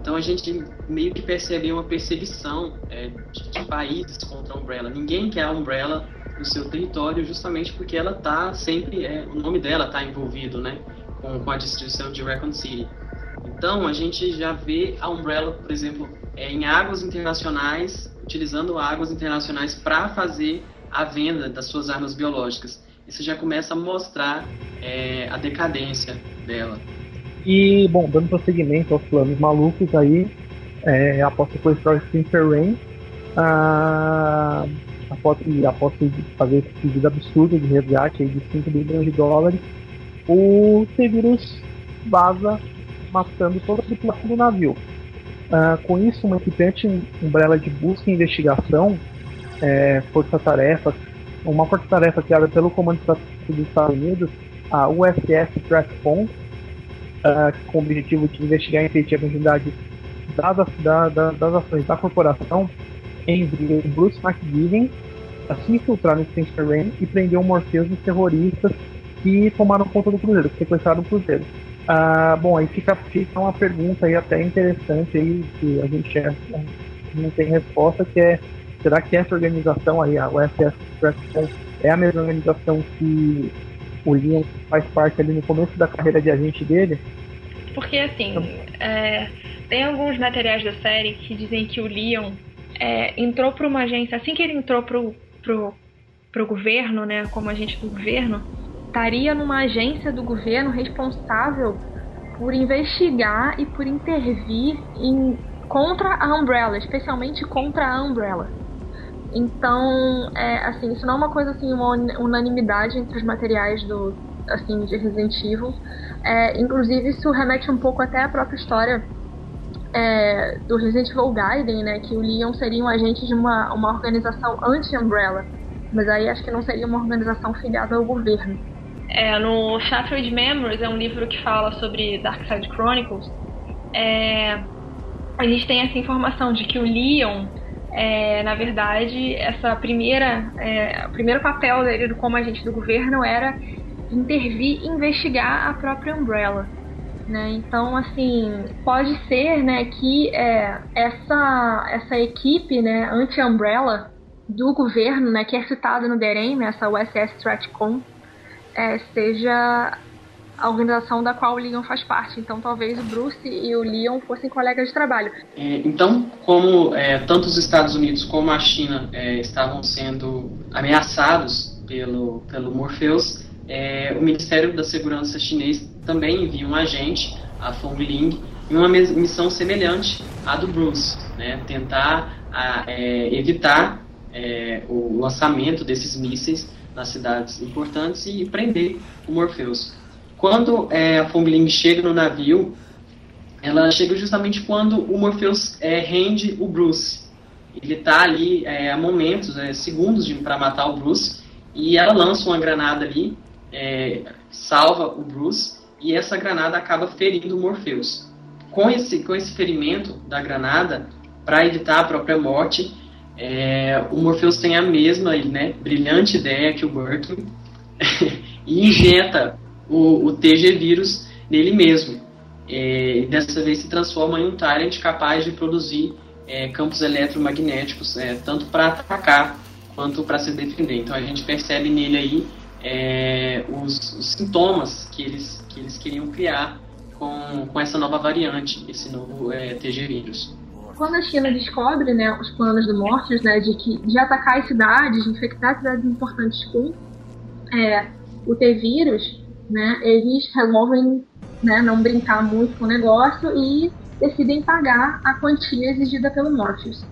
Então a gente meio que percebe uma perseguição é, de, países contra a Umbrella. Ninguém quer a Umbrella no seu território justamente porque ela tá sempre, é, o nome dela está envolvido, né, com, a destruição de Raccoon City. Então, a gente já vê a Umbrella, por exemplo, é, em águas internacionais, utilizando águas internacionais para fazer a venda das suas armas biológicas. Isso já começa a mostrar é, a decadência dela. E, bom, dando prosseguimento aos planos malucos aí, é, após sequestrar Spencer Rain, a, após, após fazer esse pedido absurdo de resgate de 5 bilhões de dólares, o T-Virus vaza matando toda a tripulação do navio. Uh, com isso, uma equipe umbrella de busca e investigação, é, força-tarefa, uma força-tarefa criada pelo Comando Estratégico dos Estados Unidos, a USS Stratfon, uh, com o objetivo de investigar e impedir a continuidade das, da, da, das ações da corporação, enviou Bruce McGivens a se infiltrar no Spencer Rain e prendeu Morpheus e os terroristas que tomaram conta do cruzeiro, que sequestraram o cruzeiro. Ah, bom, aí fica, fica uma pergunta aí até interessante aí, que a gente é, não tem resposta, que é será que essa organização aí, a Stratcom, é a mesma organização que o Leon faz parte ali no começo da carreira de agente dele? Porque assim, é, tem alguns materiais da série que dizem que o Leon é, entrou para uma agência, assim que ele entrou pro, pro, pro governo, né, como agente do governo, estaria numa agência do governo responsável por investigar e por intervir em, contra a Umbrella, especialmente contra a Umbrella. Então, é, assim, isso não é uma coisa assim, uma unanimidade entre os materiais do, assim, de Resident Evil. É, inclusive, isso remete um pouco até à própria história é, do Resident Evil Gaiden, né? Que o Leon seria um agente de uma, uma organização anti-Umbrella. Mas aí acho que não seria uma organização filiada ao governo. É, no Shattered Memories, é um livro que fala sobre Dark Side Chronicles. É, a gente tem essa informação de que o Leon, é, na verdade, essa primeira, é, o primeiro papel dele como agente do governo era intervir e investigar a própria Umbrella. Né? Então, assim, pode ser né, que é, essa, essa equipe né, anti-Umbrella do governo, né, que é citada no DEREM, né, essa USS Stratcom, é, seja a organização da qual o Leon faz parte. Então, talvez o Bruce e o Leon fossem colegas de trabalho. É, então, como é, tanto os Estados Unidos como a China é, estavam sendo ameaçados pelo, pelo Morpheus, é, o Ministério da Segurança chinês também envia um agente, a Fong Ling, em uma missão semelhante à do Bruce, né, tentar a, é, evitar o lançamento desses mísseis nas cidades importantes e prender o Morpheus. Quando é, a Fongling chega no navio, ela chega justamente quando o Morpheus é, rende o Bruce. Ele está ali é, há momentos, é, segundos para matar o Bruce, e ela lança uma granada ali, salva o Bruce, e essa granada acaba ferindo o Morpheus. Com esse, com esse ferimento da granada, para evitar a própria morte, é, o Morpheus tem a mesma né, brilhante ideia que o Birkin e injeta o, o TG vírus nele mesmo. É, dessa vez se transforma em um Tyrant capaz de produzir é, campos eletromagnéticos, é, tanto para atacar quanto para se defender. Então a gente percebe nele aí é, os, os, sintomas que eles, que eles queriam criar com, com essa nova variante, esse novo é, TG vírus quando a China descobre né, os planos do Morpheus, né, de, que, de atacar as cidades, de infectar cidades importantes com é, o T-vírus, né, eles resolvem né, não brincar muito com o negócio e decidem pagar a quantia exigida pelo Morpheus.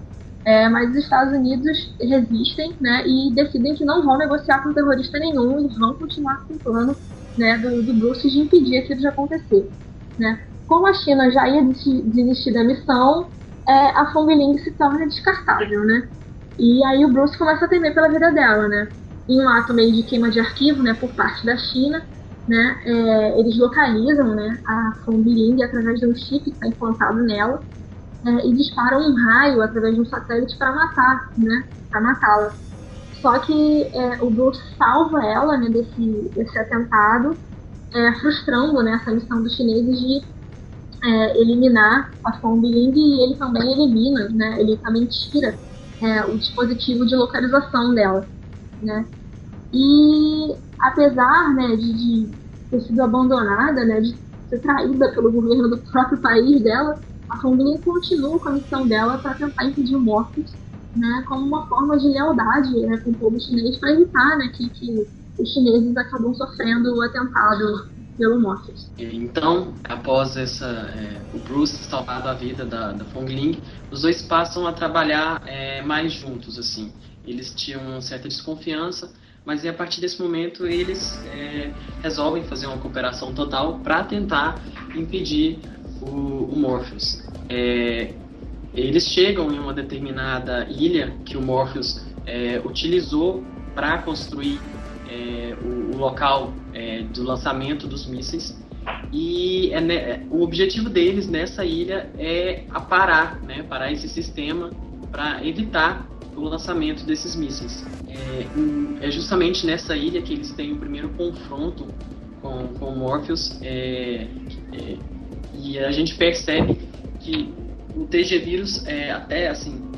É, mas os Estados Unidos resistem né, e decidem que não vão negociar com terrorista nenhum, eles vão continuar com o plano né, do, do Bruce de impedir aquilo de acontecer. Né. Como a China já ia desistir da missão, é, a Fong se torna descartável, né? E aí o Bruce começa a temer pela vida dela, né? Em um ato meio de queima de arquivo, né, por parte da China, né, é, eles localizam, né, a Fong através de um chip que está implantado nela é, e disparam um raio através de um satélite para matar, né, para matá-la. Só que é, o Bruce salva ela, né, desse, desse atentado, é, frustrando, né, essa missão dos chineses de é, eliminar a Fongling e ele também elimina, né? Ele também tira é, o dispositivo de localização dela, né? E apesar, né, de, de ter sido abandonada, né, de ser traída pelo governo do próprio país dela, a Fongling continua com a missão dela para tentar impedir o Morpheus, né, como uma forma de lealdade né, com o povo chinês para evitar, né, que, que os chineses acabam sofrendo o atentado pelo Morpheus. Então, após essa, é, o Bruce salvado a vida da, da Fong Ling, os dois passam a trabalhar é, mais juntos, assim. Eles tinham uma certa desconfiança, mas a partir desse momento eles é, resolvem fazer uma cooperação total para tentar impedir o, o Morpheus. É, eles chegam em uma determinada ilha que o Morpheus é, utilizou para construir é, o, o, local é, do lançamento dos mísseis e é, né, o objetivo deles nessa ilha é parar, né, parar esse sistema para evitar o lançamento desses mísseis. É, é, justamente nessa ilha que eles têm o primeiro confronto com, com Morpheus é, é, e a gente percebe que o TG vírus é até assim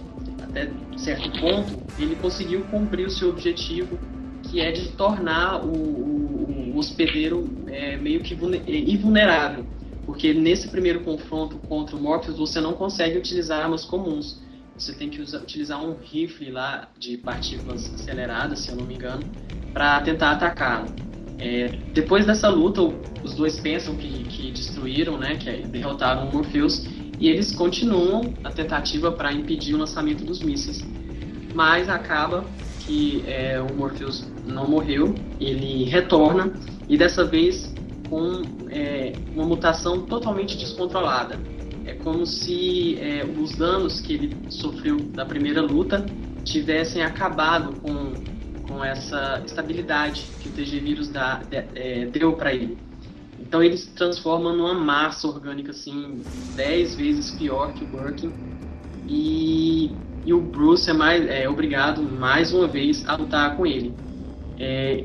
até certo ponto, ele conseguiu cumprir o seu objetivo, que é de tornar o, o, o hospedeiro é, meio que é, invulnerável. Porque nesse primeiro confronto contra o Morpheus, você não consegue utilizar armas comuns. Você tem que utilizar um rifle lá de partículas aceleradas, se eu não me engano, para tentar atacá-lo. É, depois dessa luta, os dois pensam que, que destruíram, né, que derrotaram o Morpheus, e eles continuam a tentativa para impedir o lançamento dos mísseis. Mas acaba que é, o Morpheus não morreu, ele retorna e dessa vez com é, uma mutação totalmente descontrolada. É como se é, os danos que ele sofreu da primeira luta tivessem acabado com, com essa estabilidade que o TG vírus dá, é, deu para ele. Então ele se transforma numa massa orgânica assim 10 vezes pior que o Birkin. E, e o Bruce é, mais, é obrigado mais uma vez a lutar com ele. É,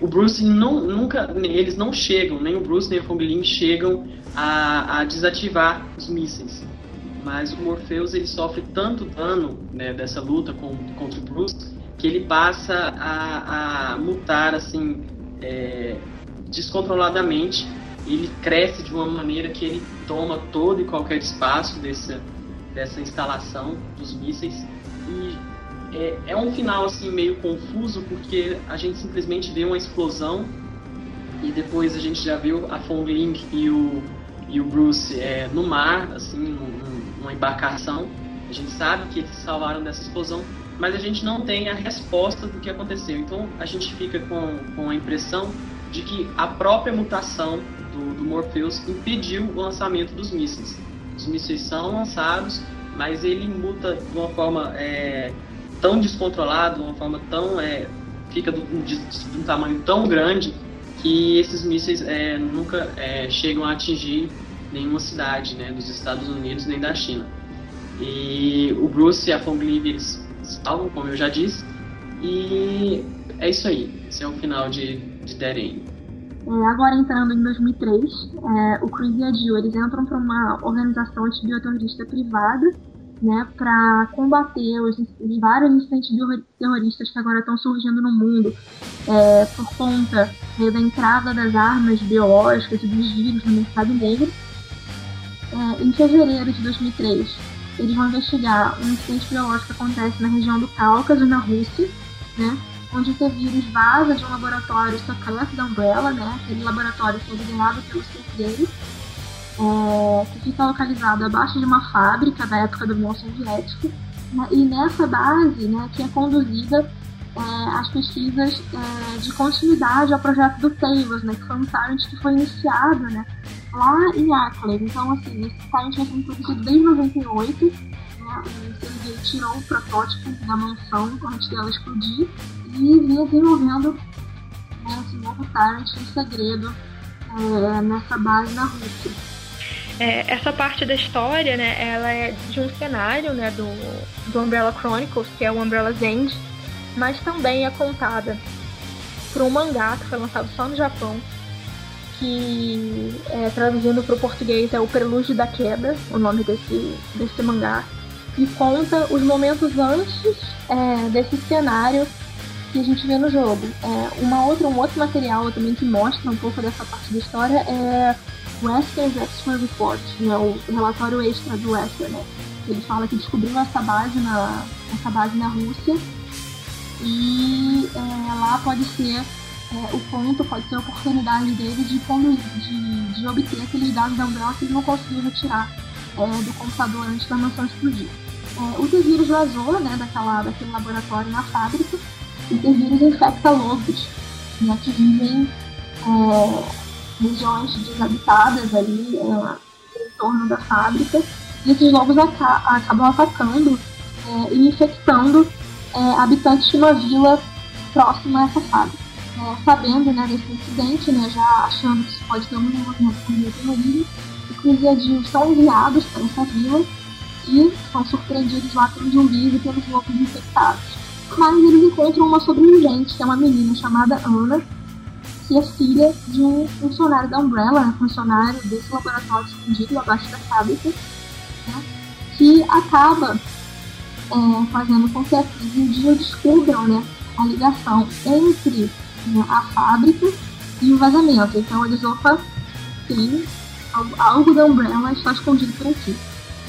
o Bruce não, nunca, eles não chegam, nem o Bruce nem a Fong Ling chegam a, a, desativar os mísseis. Mas o Morpheus ele sofre tanto dano né, dessa luta com, contra o Bruce que ele passa a, a mutar assim é, descontroladamente, ele cresce de uma maneira que ele toma todo e qualquer espaço dessa, dessa instalação dos mísseis e é, é, um final assim meio confuso porque a gente simplesmente vê uma explosão e depois a gente já viu a Fong Ling e o, e o Bruce é, no mar, assim, num, numa embarcação. A gente sabe que eles salvaram dessa explosão, mas a gente não tem a resposta do que aconteceu. Então a gente fica com, com a impressão de que a própria mutação do, do Morpheus impediu o lançamento dos mísseis. Mísseis são lançados, mas ele muta de uma forma é, tão descontrolada, de uma forma tão. É, fica de, de, um tamanho tão grande que esses mísseis é, nunca é, chegam a atingir nenhuma cidade né, dos Estados Unidos nem da China. E o Bruce e a Fong Lee, eles salvam, como eu já disse, e é isso aí. Esse é o final de de Dead É, agora entrando em 2003, é, o Chris e a Jill eles entram para uma organização antibioterrorista privada, né, para combater os, os, vários incidentes terroristas que agora estão surgindo no mundo é, por conta né, da entrada das armas biológicas e dos vírus no mercado negro. É, em fevereiro de 2003, eles vão investigar um incidente biológico que acontece na região do Cáucaso, na Rússia, né, onde o vírus vaza de um laboratório secreto da Umbrella, né? Aquele laboratório é liderado pelo Sergei, é, que fica localizado abaixo de uma fábrica da época da União Soviética. Né? E nessa base, né, que é conduzida é, as pesquisas é, de continuidade ao projeto do Taylor, né, que foi um talent que foi iniciado né, lá em Ackley. Então, assim, esse talent vai ser produzido desde 98. Né, o tirou o protótipo da mansão antes dela explodir e vinha desenvolvendo né, esse novo Tyrant em segredo é, nessa base na Rússia. É, essa parte da história, né, ela é de um cenário, né, do, do Umbrella Chronicles, que é o Umbrella's End, mas também é contada por um mangá que foi lançado só no Japão, que é, traduzindo para o português é o Prelúdio da Queda, o nome desse, desse mangá, e conta os momentos antes é, desse cenário que a gente vê no jogo. É, uma outra, um outro material também que mostra um pouco dessa parte da história é Western's Extra Report, né, o relatório extra do Wesker, né? Ele fala que descobriu essa base na, essa base na Rússia e é, lá pode ser é, o ponto, pode ser a oportunidade dele de, de, de obter aqueles dados da Umbrella que ele não conseguiu retirar é, do computador antes da mansão explodir. É, o T-Vírus vazou né, daquela, daquele laboratório na fábrica o vírus infecta lobos, né, que vivem é, regiões desabitadas ali é, em torno da fábrica, e esses lobos aca acabam atacando é, e infectando é, habitantes de uma vila próxima a essa fábrica. É, sabendo né, desse incidente, né, já achando que isso pode ter um envolvimento com o terrorismo, Cruzeiros são enviados para essa vila são surpreendidos lá pelos zumbis e pelos lobos infectados mas eles encontram uma sobrevivente, que é uma menina chamada Ana, que é filha de um funcionário da Umbrella, né, funcionário desse laboratório escondido abaixo da fábrica, né, que acaba é, fazendo com que a Cris o Dio descubram né, a ligação entre né, a fábrica e o vazamento. Então eles, opa, sim, algo da Umbrella está escondido por aqui.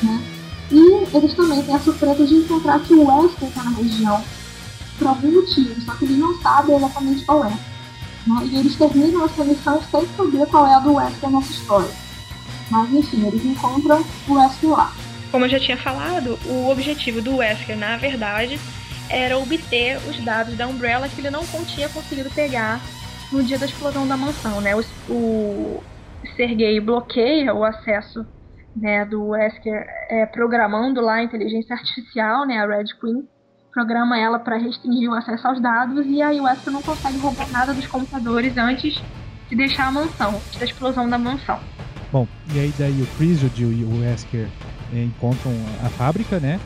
Né? E eles também têm a surpresa de encontrar que o Wesker está na região por algum motivo, só que eles não sabem exatamente qual é. Né? E eles terminam essa missão sem saber qual é a do Wesker nessa história. Mas enfim, eles encontram o Wesker lá. Como eu já tinha falado, o objetivo do Wesker, na verdade, era obter os dados da Umbrella que ele não tinha conseguido pegar no dia da explosão da mansão, né? O, o Sergei bloqueia o acesso né, do Wesker é, programando lá a inteligência artificial, né, a Red Queen, programa ela para restringir o acesso aos dados e aí o Wesker não consegue roubar nada dos computadores antes de deixar a mansão, antes da explosão da mansão. Bom, e aí daí o Jill e o Wesker é, encontram a fábrica, né?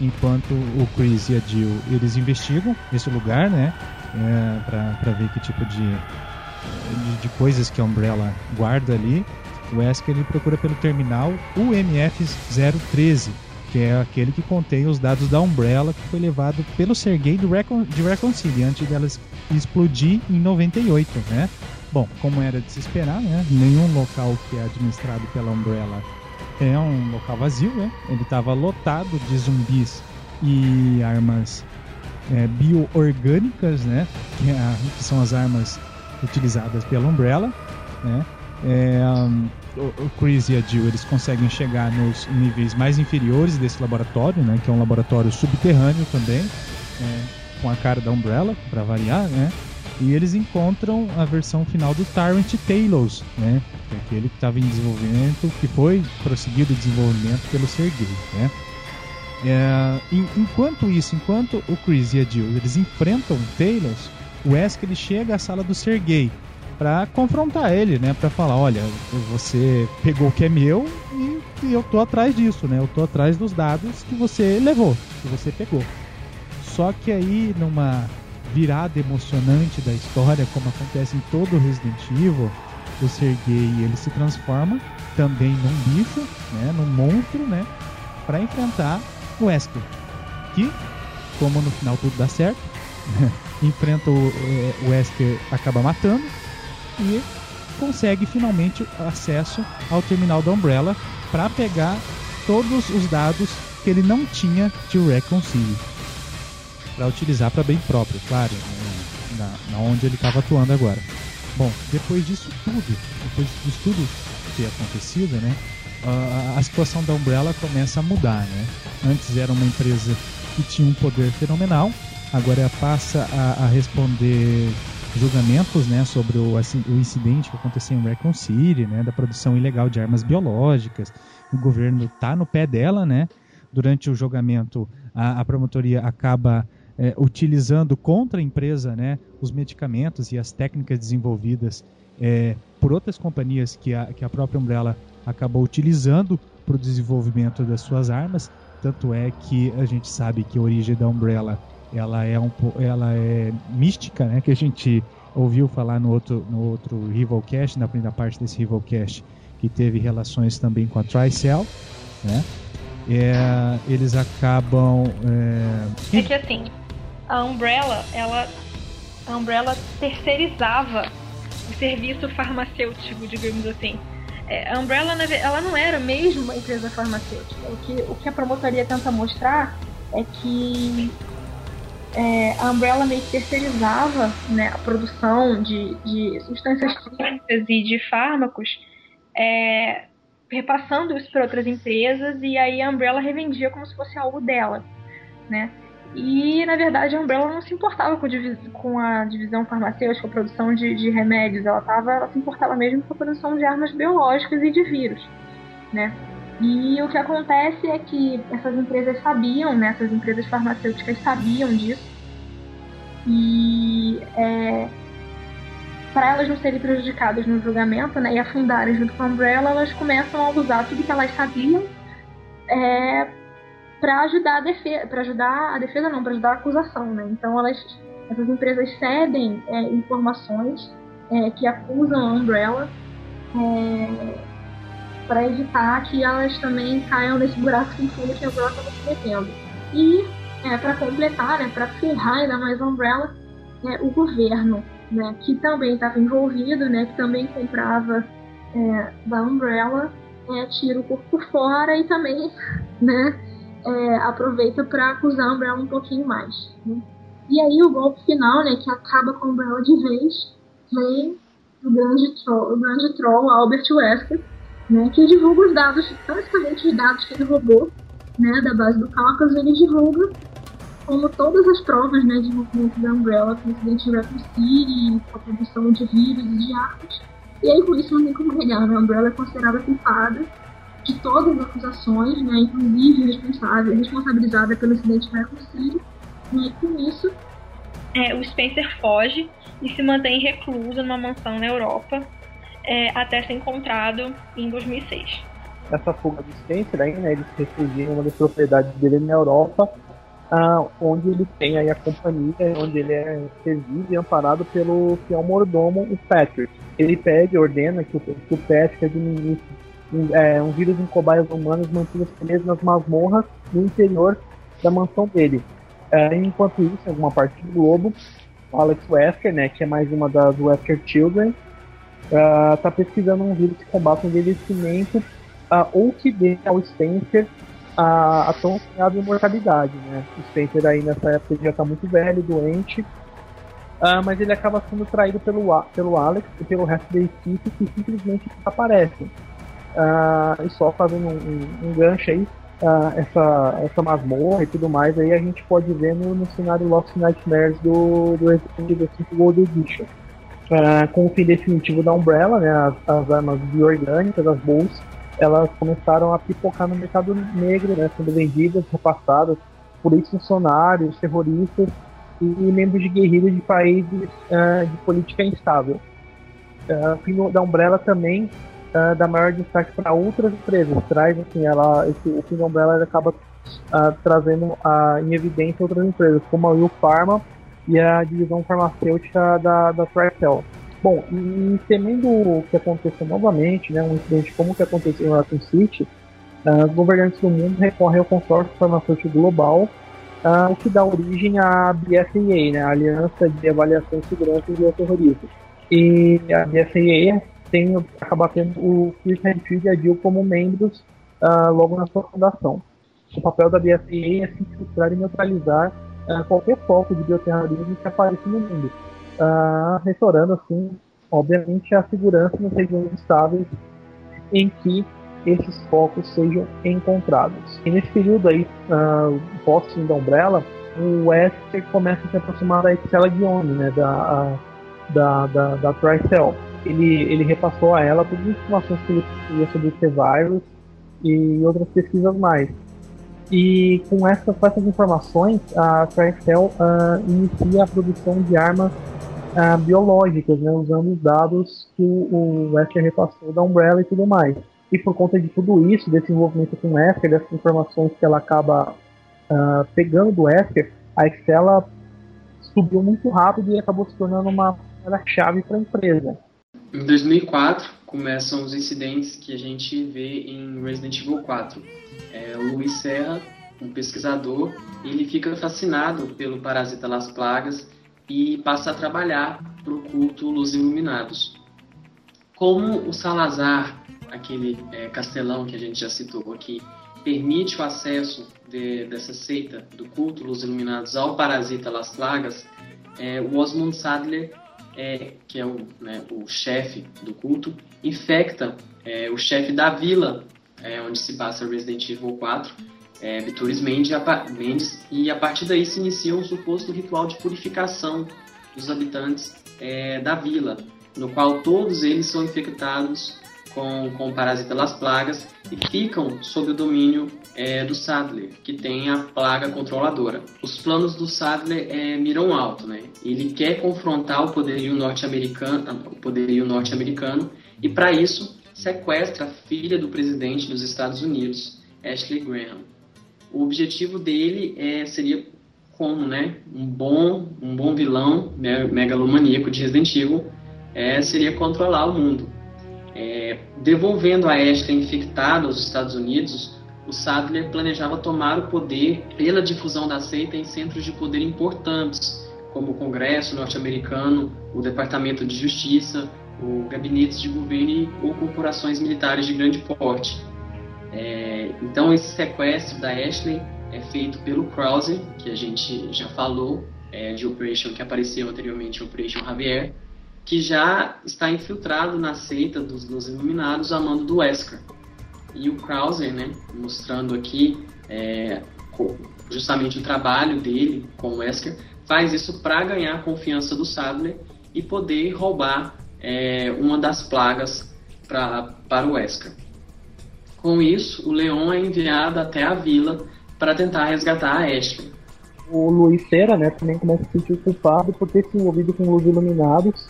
Enquanto o Chris e a Jill eles investigam esse lugar, né? É, para ver que tipo de, de, de, coisas que a Umbrella guarda ali. O Wesker ele procura pelo terminal UMF-013, que é aquele que contém os dados da Umbrella que foi levado pelo Sergei de Recon, de antes delas explodir em 98, né? Bom, como era de se esperar, né? Nenhum local que é administrado pela Umbrella é um local vazio, né? Ele estava lotado de zumbis e armas é, bio-orgânicas, né? Que, é, que, são as armas utilizadas pela Umbrella, né? É, um, o Chris e a Jill eles conseguem chegar nos níveis mais inferiores desse laboratório, né? Que é um laboratório subterrâneo também, é, com a cara da Umbrella, para variar, né? E eles encontram a versão final do Tyrant Talos, né? Que é aquele que estava em desenvolvimento, que foi prosseguido o desenvolvimento pelo Sergei, né? É, enquanto isso, enquanto o Chris e a Jill eles enfrentam o Talos, o Wesker ele chega à sala do Sergei para confrontar ele, né? Para falar, olha, você pegou o que é meu e, e, eu tô atrás disso, né? Eu tô atrás dos dados que você levou, que você pegou. Só que aí numa virada emocionante da história, como acontece em todo Resident Evil, o Sergei ele se transforma também num bicho, né, num monstro, né, para enfrentar o Wesker, que, como no final tudo dá certo, enfrenta o, é, o Wesker, acaba matando e consegue finalmente acesso ao terminal da Umbrella para pegar todos os dados que ele não tinha de Reconcile para utilizar para bem próprio, claro, né, na, na onde ele estava atuando agora. Bom, depois disso tudo, depois disso tudo ter acontecido, né, a, a situação da Umbrella começa a mudar, né. Antes era uma empresa que tinha um poder fenomenal, agora passa a, a responder julgamentos né, sobre o, assim, o, incidente que aconteceu em Recon City, né, da produção ilegal de armas biológicas. O governo está no pé dela, né? Durante o julgamento, a, a promotoria acaba é, utilizando contra a empresa né, os medicamentos e as técnicas desenvolvidas é, por outras companhias que a, que a própria Umbrella acabou utilizando para o desenvolvimento das suas armas. Tanto é que a gente sabe que a origem da Umbrella ela é, um, ela é mística, né, que a gente ouviu falar no outro, no outro Rivalcast, na primeira parte desse Rivalcast, que teve relações também com a Tricell, né? É, eles acabam. É... é que assim, a Umbrella, ela a Umbrella terceirizava o serviço farmacêutico, digamos assim. É, a Umbrella ela não era mesmo uma empresa farmacêutica. O que, o que a promotoria tenta mostrar é que é, a Umbrella meio que terceirizava né, a produção de, de substâncias químicas e de fármacos, é, repassando isso para outras empresas, e aí a Umbrella revendia como se fosse algo dela. Né? E, na verdade, a Umbrella não se importava com, com a divisão farmacêutica, a produção de, de, remédios. Ela, tava, ela se importava mesmo com a produção de armas biológicas e de vírus, né? E o que acontece é que essas empresas sabiam, né? Essas empresas farmacêuticas sabiam disso. E é, para elas não serem prejudicadas no julgamento, né? E afundarem junto com a Umbrella, elas começam a usar tudo que elas sabiam é, para ajudar a defesa, para ajudar a defesa não, para ajudar a acusação, né? Então elas, essas empresas cedem é, informações é, que acusam a Umbrella é, para evitar que elas também caiam nesse buraco sem fundo que a Umbrella estava se metendo. E, é, para completar, né, para ferrar ainda mais a Umbrella, é, o governo, né, que também estava envolvido, né, que também comprava é, da Umbrella, é, tira o corpo fora e também né, é, aproveita para acusar a Umbrella um pouquinho mais. Né? E aí o golpe final, né, que acaba com a Umbrella de vez, vem do grande troll, o grande troll Albert Wesker, né, que divulga os dados, basicamente os dados que ele roubou né, da base do Cáucaso, ele divulga como todas as provas né, de movimento da Umbrella com o incidente de City, com a produção de vírus e de armas. E aí com isso não tem como negar, né? a Umbrella é considerada culpada de todas as acusações, né, inclusive responsável, responsabilizada pelo incidente de Raccoon City. E com isso... É, o Spencer foge e se mantém recluso numa mansão na Europa é, até ser encontrado em 2006. Essa fuga do Spencer aí, né, ele se refugia em uma das propriedades dele na Europa ah, onde ele tem aí a companhia, onde ele é servido e amparado pelo fiel mordomo, o Patrick. Ele pede, ordena que o, que o Patrick administre um, é, um vírus em cobaias humanas mantidas presas nas masmorras no interior da mansão dele. É, enquanto isso, em alguma parte do globo, Alex Wesker, né, que é mais uma das Wesker Children, uh, pesquisando um vírus que combate o envelhecimento uh, ou que dê ao Spencer a, a tão sonhada imortalidade, né? O Spencer aí nessa época já está muito velho, doente, uh, mas ele acaba sendo traído pelo, pelo Alex e pelo resto da equipe que simplesmente desaparece. Uh, e só fazendo um, um, um gancho aí, uh, essa, essa masmorra e tudo mais, aí a gente pode ver no, no cenário Lost Nightmares do, do Resident Evil 5 Gold Edition. Uh, com o fim definitivo da Umbrella, né, as, as armas bioorgânicas, as bolsas, elas começaram a pipocar no mercado negro, né, sendo vendidas, repassadas por ex-funcionários, terroristas e membros de guerrilhas de países uh, de política instável. Uh, o fim da Umbrella também dá maior destaque para outras empresas, traz assim, ela, esse, o fim da Umbrella acaba trazendo em evidência outras empresas, como a Will Pharma e a divisão farmacêutica da, da Tricel. Bom, e temendo que aconteceu novamente, né, um incidente como o que aconteceu em Raccoon City, uh, governantes do mundo recorrem ao consórcio farmacêutico global, uh, o que dá origem à BSAA, né, a Aliança de Avaliação e Segurança de Terroristas. E a BSAA tem, acaba tendo o Chris Redfield e a Jill como membros uh, logo na sua fundação. O papel da BSAA é se infiltrar e neutralizar qualquer foco de bioterrorismo que apareça no mundo uh, restaurando, assim, obviamente, a segurança nas regiões estáveis em que esses focos sejam encontrados. E nesse período aí, uh, pós-fim da Umbrella, o Wesker começa a se aproximar da Excella Guione, né, da, da, da, da Tricell. Ele, ele repassou a ela todas as informações que ele possuía sobre o T-Virus e outras pesquisas mais. E com, com essas informações, a Tricell uh, inicia a produção de armas uh, biológicas, né, usando os dados que o, Wesker repassou da Umbrella e tudo mais. E por conta de tudo isso, desse envolvimento com o Wesker, dessas informações que ela acaba uh, pegando do Wesker, a Excel subiu muito rápido e acabou se tornando uma chave para a empresa. Em 2004, começam os incidentes que a gente vê em Resident Evil 4. É, o Luiz Serra, um pesquisador, ele fica fascinado pelo parasita Las Plagas e passa a trabalhar para o culto Los Iluminados. Como o Salazar, aquele é, castelão que a gente já citou aqui, permite o acesso de, dessa seita do culto Los Iluminados ao parasita Las Plagas, é, o Osmond Sadler, é, que é o, né, o chefe do culto, infecta é, o chefe da vila é, onde se passa Resident Evil 4, é, Mendes, Mendes, e a partir daí se inicia um suposto ritual de purificação dos habitantes é, da vila, no qual todos eles são infectados com, com o parasita das plagas e ficam sob o domínio é, do Sadler, que tem a plaga controladora. Os planos do Sadler é, miram alto, né? Ele quer confrontar o poderio norte-americano, o poderio norte-americano e para isso sequestra a filha do presidente dos Estados Unidos, Ashley Graham o objetivo dele é, seria como né, um bom um bom vilão megalomaníaco de Resident Evil é, seria controlar o mundo. É, devolvendo a Ashley infectada aos Estados Unidos, o Sadler planejava tomar o poder pela difusão da seita em centros de poder importantes, como o Congresso norte-americano, o Departamento de Justiça, o gabinetes de governo ou corporações militares de grande porte. É, então, esse sequestro da Ashley é feito pelo Krauser, que a gente já falou, é, de Operation que apareceu anteriormente, Operation Javier, que já está infiltrado na seita dos, dos Iluminados a mando do Wesker. E o Krauser, né, mostrando aqui é, justamente o trabalho dele com o Wesker, faz isso para ganhar a confiança do Sadler e poder roubar é, uma das plagas pra, para o Wesker. Com isso, o Leon é enviado até a vila para tentar resgatar a Ashley. O Luiz Cera, né, também começa a se sentir culpado por ter se envolvido com os Iluminados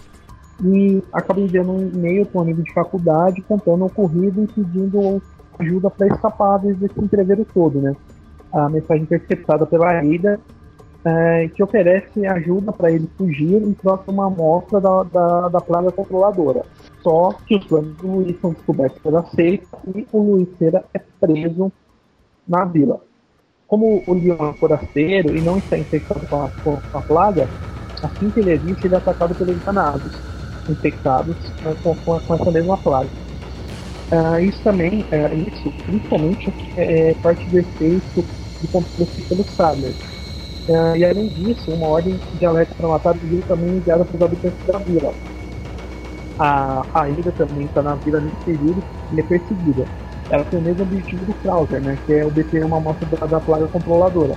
e acaba enviando um e-mail para um amigo de faculdade contando o ocorrido e pedindo ajuda para escapar desse entreveiro todo, né. A mensagem interceptada pela Aida é, que oferece ajuda para ele fugir em troca de uma amostra da, da, da plaga controladora. Só que os planos do Luiz são descobertos pela seita e o Luiz Cera é preso na vila. Como o Leon é forasteiro e não está infectado com a, com a plaga, assim que ele existe, ele é atacado pelos danados, infectados com, com, com, essa mesma plaga. Uh, isso também, uh, isso principalmente é, é parte do efeito de controle pelo Sadler Uh, e além disso, uma ordem de alerta para matar vila também é enviada para os habitantes da vila. A, a também está na vila nesse período e é perseguida. Ela tem o mesmo objetivo do Krauser, né, que é obter uma amostra da, da plaga controladora.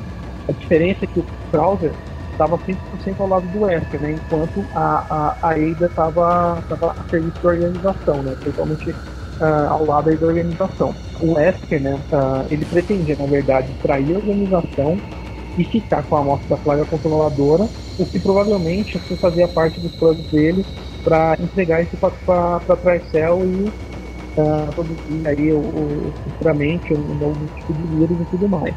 A diferença é que o Krauser estava 100% ao lado do Wesker, né, enquanto a, a, a Ada estava a serviço da organização, né, totalmente uh, ao lado da organização. O Wesker, né, uh, ele pretendia, na verdade, trair a organização e ficar com a amostra da plaga controladora, o que provavelmente assim, fazia parte dos planos dele para entregar isso para Tricel e uh, produzir aí o, o, futuramente um novo tipo de vírus e tudo mais.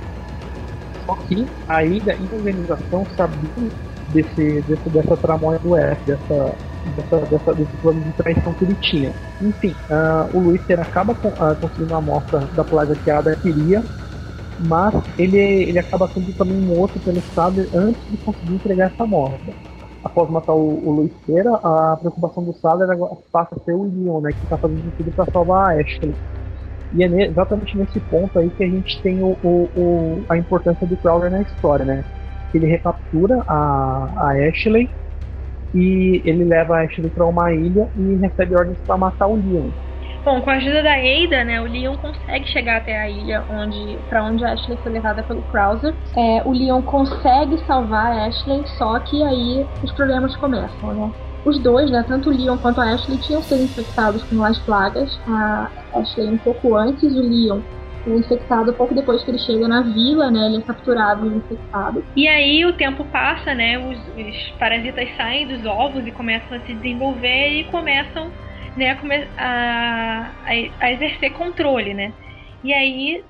Só que ainda a organização sabia desse, desse, dessa tramóia do F, dessa, dessa, dessa, desse plano de traição que ele tinha. Enfim, uh, o Luiz acaba com, uh, conseguindo a amostra da plaga que a Ada queria mas ele, ele acaba sendo também morto pelo Saber antes de conseguir entregar essa morte. Após matar o, o Luiz Feira, a preocupação do Saber passa a ser o Leon, né, que está fazendo tudo para salvar a Ashley. E é exatamente nesse ponto aí que a gente tem o, o, o a importância do Crowder na história, né? Ele recaptura a, a Ashley e ele leva a Ashley para uma ilha e recebe ordens para matar o Leon. Bom, com a ajuda da Ada, né, o Leon consegue chegar até a ilha onde, para onde a Ashley foi levada pelo Krauser. É, o Leon consegue salvar a Ashley, só que aí os problemas começam, né? Os dois, né, tanto o Leon quanto a Ashley, tinham sido infectados com as plagas. A Ashley um pouco antes, o Leon o infectado pouco depois que ele chega na vila, né? Ele é capturado e infectado. E aí o tempo passa, né? Os, os parasitas saem dos ovos e começam a se desenvolver e começam né, a, a, a exercer controle, né? E aí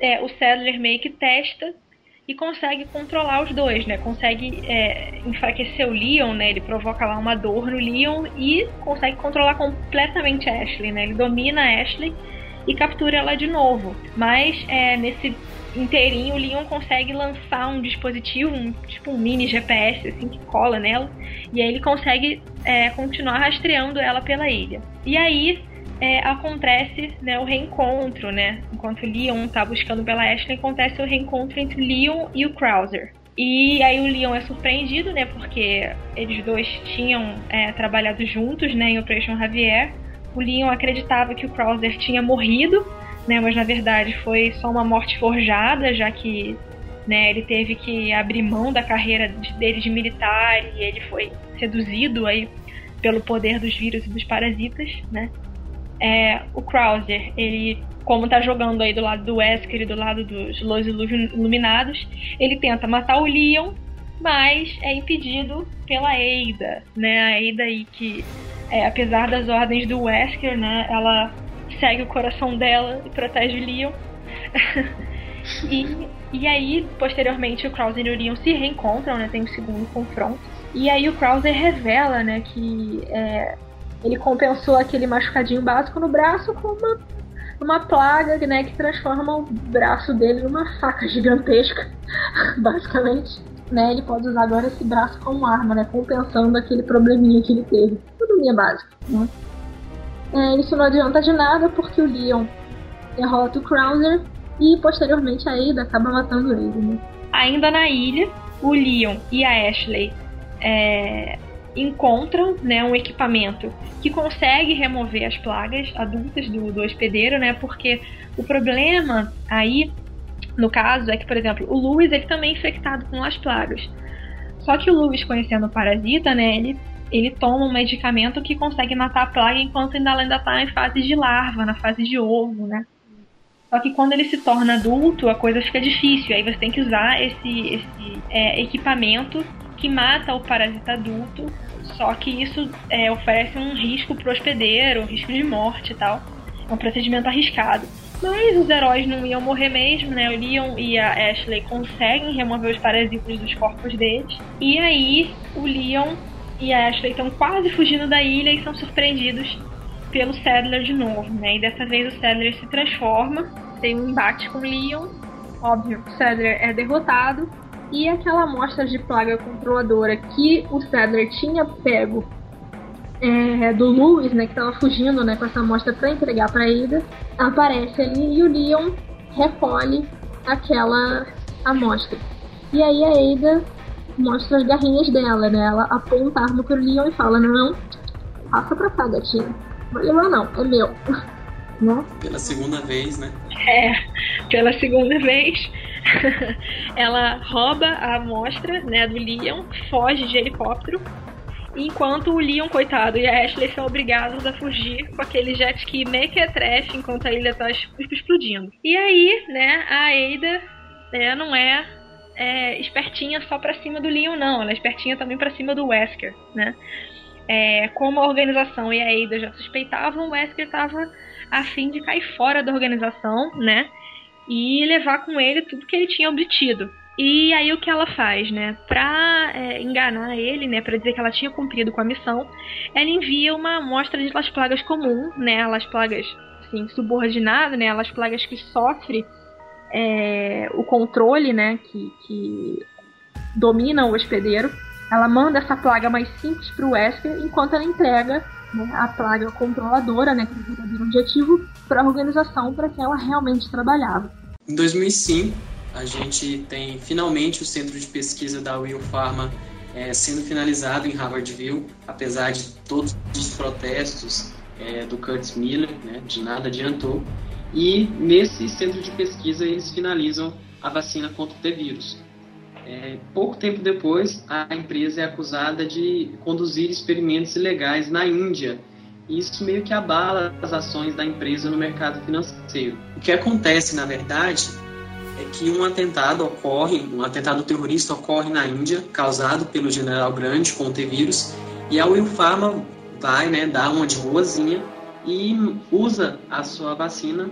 é, o Sadler meio que testa e consegue controlar os dois, né? Consegue é, enfraquecer o Leon, né? Ele provoca lá uma dor no Leon e consegue controlar completamente a Ashley, né? Ele domina a Ashley e captura ela de novo. Mas é, nesse inteirinho, o Leon consegue lançar um dispositivo, um, tipo um mini GPS, assim, que cola nela, e aí ele consegue é, continuar rastreando ela pela ilha. E aí é, acontece né, o reencontro, né? Enquanto o Leon tá buscando pela Ashley, acontece o reencontro entre o Leon e o Krauser. E aí o Leon é surpreendido, né? Porque eles dois tinham é, trabalhado juntos, né? Em Operation Javier. O Leon acreditava que o Krauser tinha morrido, né? Mas na verdade foi só uma morte forjada, já que né, ele teve que abrir mão da carreira dele de militar e ele foi seduzido aí pelo poder dos vírus e dos parasitas, né? É, o Krauser, ele, como tá jogando aí do lado do Wesker e do lado dos Los Iluminados, ele tenta matar o Leon, mas é impedido pela Ada, né? A Ada aí que, é, apesar das ordens do Wesker, né, ela segue o coração dela e protege o Leon. e, e aí, posteriormente, o Krauser e o Leon se reencontram, né? Tem um segundo confronto. E aí o Krauser revela, né, que é, ele compensou aquele machucadinho básico no braço com uma uma plaga né, que transforma o braço dele numa faca gigantesca, basicamente. Né, ele pode usar agora esse braço como arma, né, compensando aquele probleminha que ele teve. Probleminha básica. Né? É, isso não adianta de nada porque o Leon derrota o Krauser e posteriormente a Ada acaba matando ele. Né? Ainda na ilha, o Leon e a Ashley é, encontram né, um equipamento que consegue remover as plagas adultas do, do hospedeiro, né? Porque o problema aí, no caso, é que, por exemplo, o Lewis ele também é infectado com as plagas. Só que o Lewis, conhecendo o parasita, né, ele, ele toma um medicamento que consegue matar a plaga enquanto ainda ainda está em fase de larva, na fase de ovo, né? Só que quando ele se torna adulto, a coisa fica difícil. Aí você tem que usar esse, esse é, equipamento que mata o parasita adulto, só que isso é, oferece um risco pro hospedeiro, um risco de morte e tal. É um procedimento arriscado. Mas os heróis não iam morrer mesmo, né? O Leon e a Ashley conseguem remover os parasitas dos corpos deles. E aí, o Leon e a Ashley estão quase fugindo da ilha e são surpreendidos pelo Sadler de novo, né? E dessa vez o Sadler se transforma, tem um embate com Leon. Óbvio, o Sadler é derrotado e aquela amostra de plaga controladora que o Sadler tinha pego é, do Lewis, né, que estava fugindo né, com essa amostra para entregar para Ada, aparece ali e o Leon recolhe aquela amostra. E aí a Ada mostra as garrinhas dela, né? Ela aponta a arma pro Leon e fala: Não, passa pra cá, gatinho. Não levar, não, é meu. né? Pela segunda vez, né? É, pela segunda vez. ela rouba a amostra né, do Leon, foge de helicóptero, enquanto o Leon, coitado, e a Ashley são obrigados a fugir com aquele jet ski mequetrefe enquanto a ilha está explodindo. E aí, né, a Ada né, não é, é, espertinha só pra cima do Leon, não. Ela é espertinha também pra cima do Wesker, né? É, como a organização e a Ada já suspeitavam, o Wesker estava a fim de cair fora da organização, né? e levar com ele tudo que ele tinha obtido. E aí o que ela faz, né? Pra é, enganar ele, né? Pra dizer que ela tinha cumprido com a missão, ela envia uma amostra de Las Plagas comum, né? Las Plagas, assim, subordinada, né? Las Plagas que sofre é, o controle, né? Que, que domina o hospedeiro. Ela manda essa plaga mais simples pro Wesker, enquanto ela entrega né, a plaga controladora, né, que é o objetivo, para a organização para que ela realmente trabalhava. Em 2005, a gente tem finalmente o centro de pesquisa da Will Pharma é, sendo finalizado em Harvardville, apesar de todos os protestos é, do Curtis Miller, né, de nada adiantou. E nesse centro de pesquisa eles finalizam a vacina contra o T-vírus. É, pouco tempo depois, a empresa é acusada de conduzir experimentos ilegais na Índia. E isso meio que abala as ações da empresa no mercado financeiro. O que acontece, na verdade, é que um atentado ocorre, um atentado terrorista ocorre na Índia, causado pelo general Grande com o T-vírus, e a Will vai, né, dar uma de boazinha e usa a sua vacina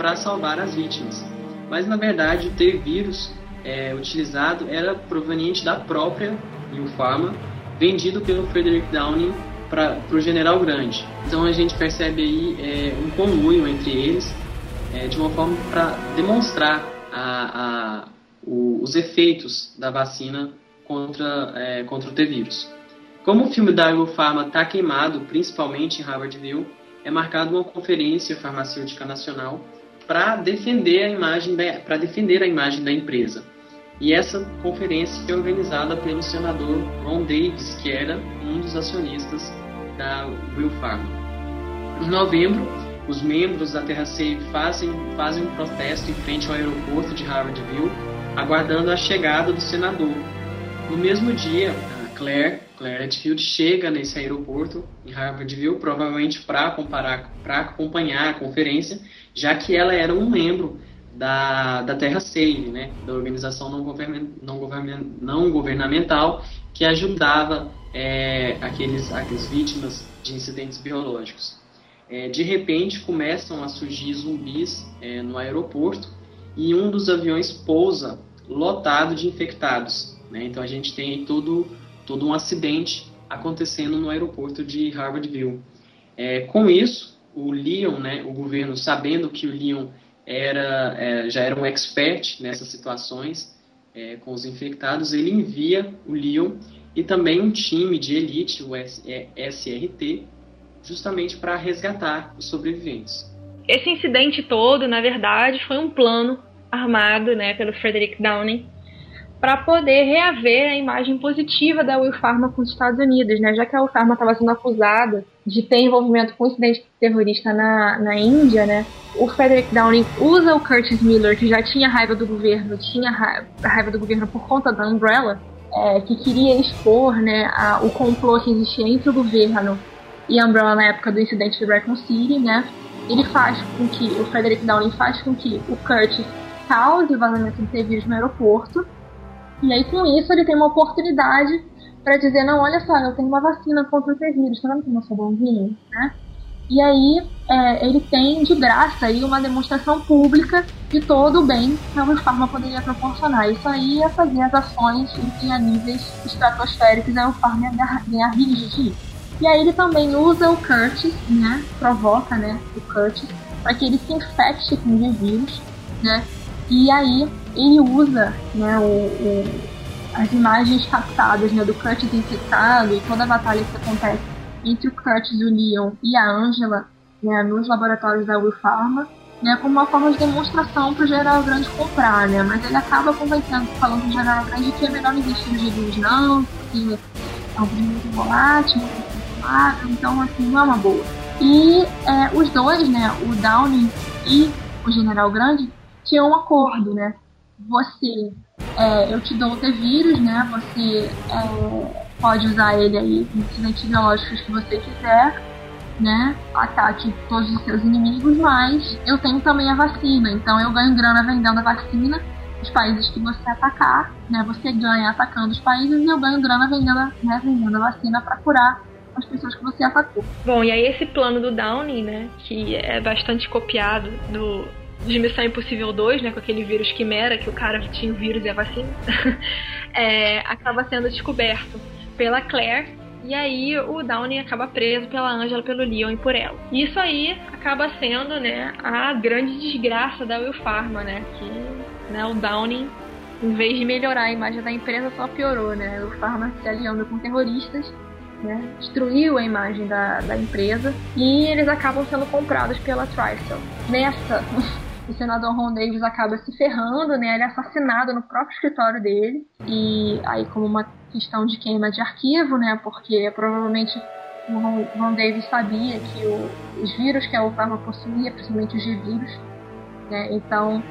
para salvar as vítimas. Mas na verdade o T-vírus é, utilizado era proveniente da própria Pharma, vendido pelo Frederick Downing para o General Grande. Então a gente percebe aí é, um conluio entre eles, é, de uma forma para demonstrar a, a, o, os efeitos da vacina contra, é, contra o T-vírus. Como o filme da Pharma está queimado, principalmente em Harvardville, é marcada uma conferência farmacêutica nacional para defender a imagem para defender a imagem da empresa. E essa conferência é organizada pelo senador Ron Davis, que era um dos acionistas da Will Pharma. Em novembro, os membros da Terra Save fazem, fazem um protesto em frente ao aeroporto de Harvardville, aguardando a chegada do senador. No mesmo dia, a Claire, Claire Redfield chega nesse aeroporto em Harvardville, provavelmente para acompanhar a conferência, já que ela era um membro da, da Terra Save, né, da organização não, govern, não, govern, não governamental que ajudava é, aqueles, aqueles vítimas de incidentes biológicos. É, de repente começam a surgir zumbis é, no aeroporto e um dos aviões pousa lotado de infectados. Né? Então a gente tem todo, todo um acidente acontecendo no aeroporto de Harvardville. É, com isso, o Leon, né, o governo, sabendo que o Leon era, é, já era um expert nessas situações é, com os infectados, ele envia o Leon e também um time de elite, o SRT, justamente para resgatar os sobreviventes. Esse incidente todo, na verdade, foi um plano armado né, pelo Frederick Downing para poder reaver a imagem positiva da Will Pharma com os Estados Unidos, né? Já que a Will Pharma estava sendo acusada de ter envolvimento com um incidente terrorista na, na Índia, né? O Frederick Downing usa o Curtis Miller, que já tinha raiva do governo, tinha raiva, raiva do governo por conta da Umbrella, é, que queria expor né, a, o complô que existia entre o governo e a Umbrella na época do incidente de Raccoon City, né? Ele faz com que, o Frederick Downing faz com que o Curtis cause o vazamento de vírus no aeroporto, e aí, com isso, ele tem uma oportunidade para dizer: não, olha só, eu tenho uma vacina contra o T-vírus, tá vendo como eu sou bonzinho? Né? E aí, é, ele tem de graça aí uma demonstração pública de todo o bem que a Pharma poderia proporcionar. Isso aí é fazer as ações em níveis estratosféricos, a Pharma ganhar rios de E aí ele também usa o Curtis, né? Provoca, né? O Curtis para que ele se infecte com o vírus, né? E aí ele usa né, o, o, as imagens captadas né, do Curtis infectado e toda a batalha que acontece entre o Curtis, o Leon e a Angela né, nos laboratórios da Will Pharma, né, como uma forma de demonstração para o General Grande comprar, né, mas ele acaba convencendo, falando para o General Grande que é melhor investir nos GBs não, porque é um muito volátil, muito inflamável, então assim, não é uma boa. E é, os dois, né, o Downey e o General Grande, tinham um acordo, né? você, é, eu te dou o T-vírus, né? Você é, pode usar ele aí nos antibióticos que você quiser, né? Ataque todos os seus inimigos, mas eu tenho também a vacina, então eu ganho grana vendendo a vacina. Os países que você atacar, né? Você ganha atacando os países e eu ganho grana vendendo, né, vendendo a vacina para curar as pessoas que você atacou. Bom, e aí esse plano do Downing, né, que é bastante copiado do de Missão Impossível 2, né, com aquele vírus quimera, que o cara tinha o vírus e a vacina, é, acaba sendo descoberto pela Claire. E aí o Downey acaba preso pela Angela, pelo Leon e por ela. E isso aí acaba sendo, né, a grande desgraça da Will Pharma, né, que né, o Downey, em vez de melhorar a imagem da empresa, só piorou, né, Will Pharma se aliando com terroristas né, destruiu a imagem da, da empresa e eles acabam sendo comprados pela Tristel. Nessa o senador Ron Davis acaba se ferrando, né? Ele é assassinado no próprio escritório dele. E aí, como uma questão de queima de arquivo, né? Porque provavelmente o Ron, Davis sabia que o, os vírus que a Obama possuía, principalmente os G-vírus, né? Então,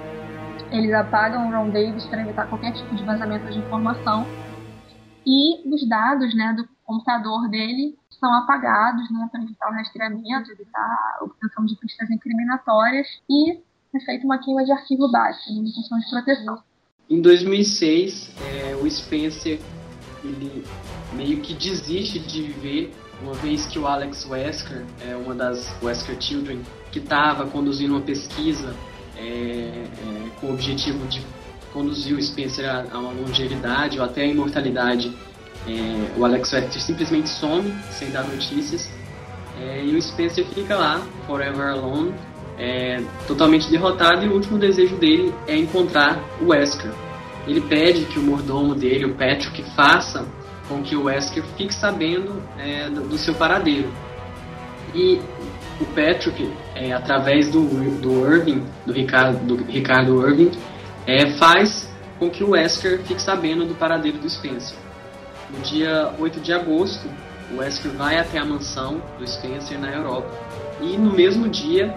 eles apagam o Ron Davis para evitar qualquer tipo de vazamento de informação. E os dados, né, do computador dele são apagados, né, para evitar o rastreamento, evitar a obtenção de pistas incriminatórias e é feita uma queima de arquivo básico, uma intenção de proteção. Em 2006, é, o Spencer ele meio que desiste de viver, uma vez que o Alex Wesker, é uma das Wesker Children, que estava conduzindo uma pesquisa é, é, com o objetivo de conduzir o Spencer a, a uma longevidade ou até a imortalidade, é, o Alex Wesker simplesmente some, sem dar notícias, é, e o Spencer fica lá, forever alone, é, totalmente derrotado e o último desejo dele é encontrar o Wesker. Ele pede que o mordomo dele, o Patrick, faça com que o Wesker fique sabendo é, do, do, seu paradeiro. E o Patrick, é, através do, do Irving, do Ricardo, do Ricardo Irving, é, faz com que o Wesker fique sabendo do paradeiro do Spencer. No dia 8 de agosto, o Wesker vai até a mansão do Spencer na Europa. E no mesmo dia,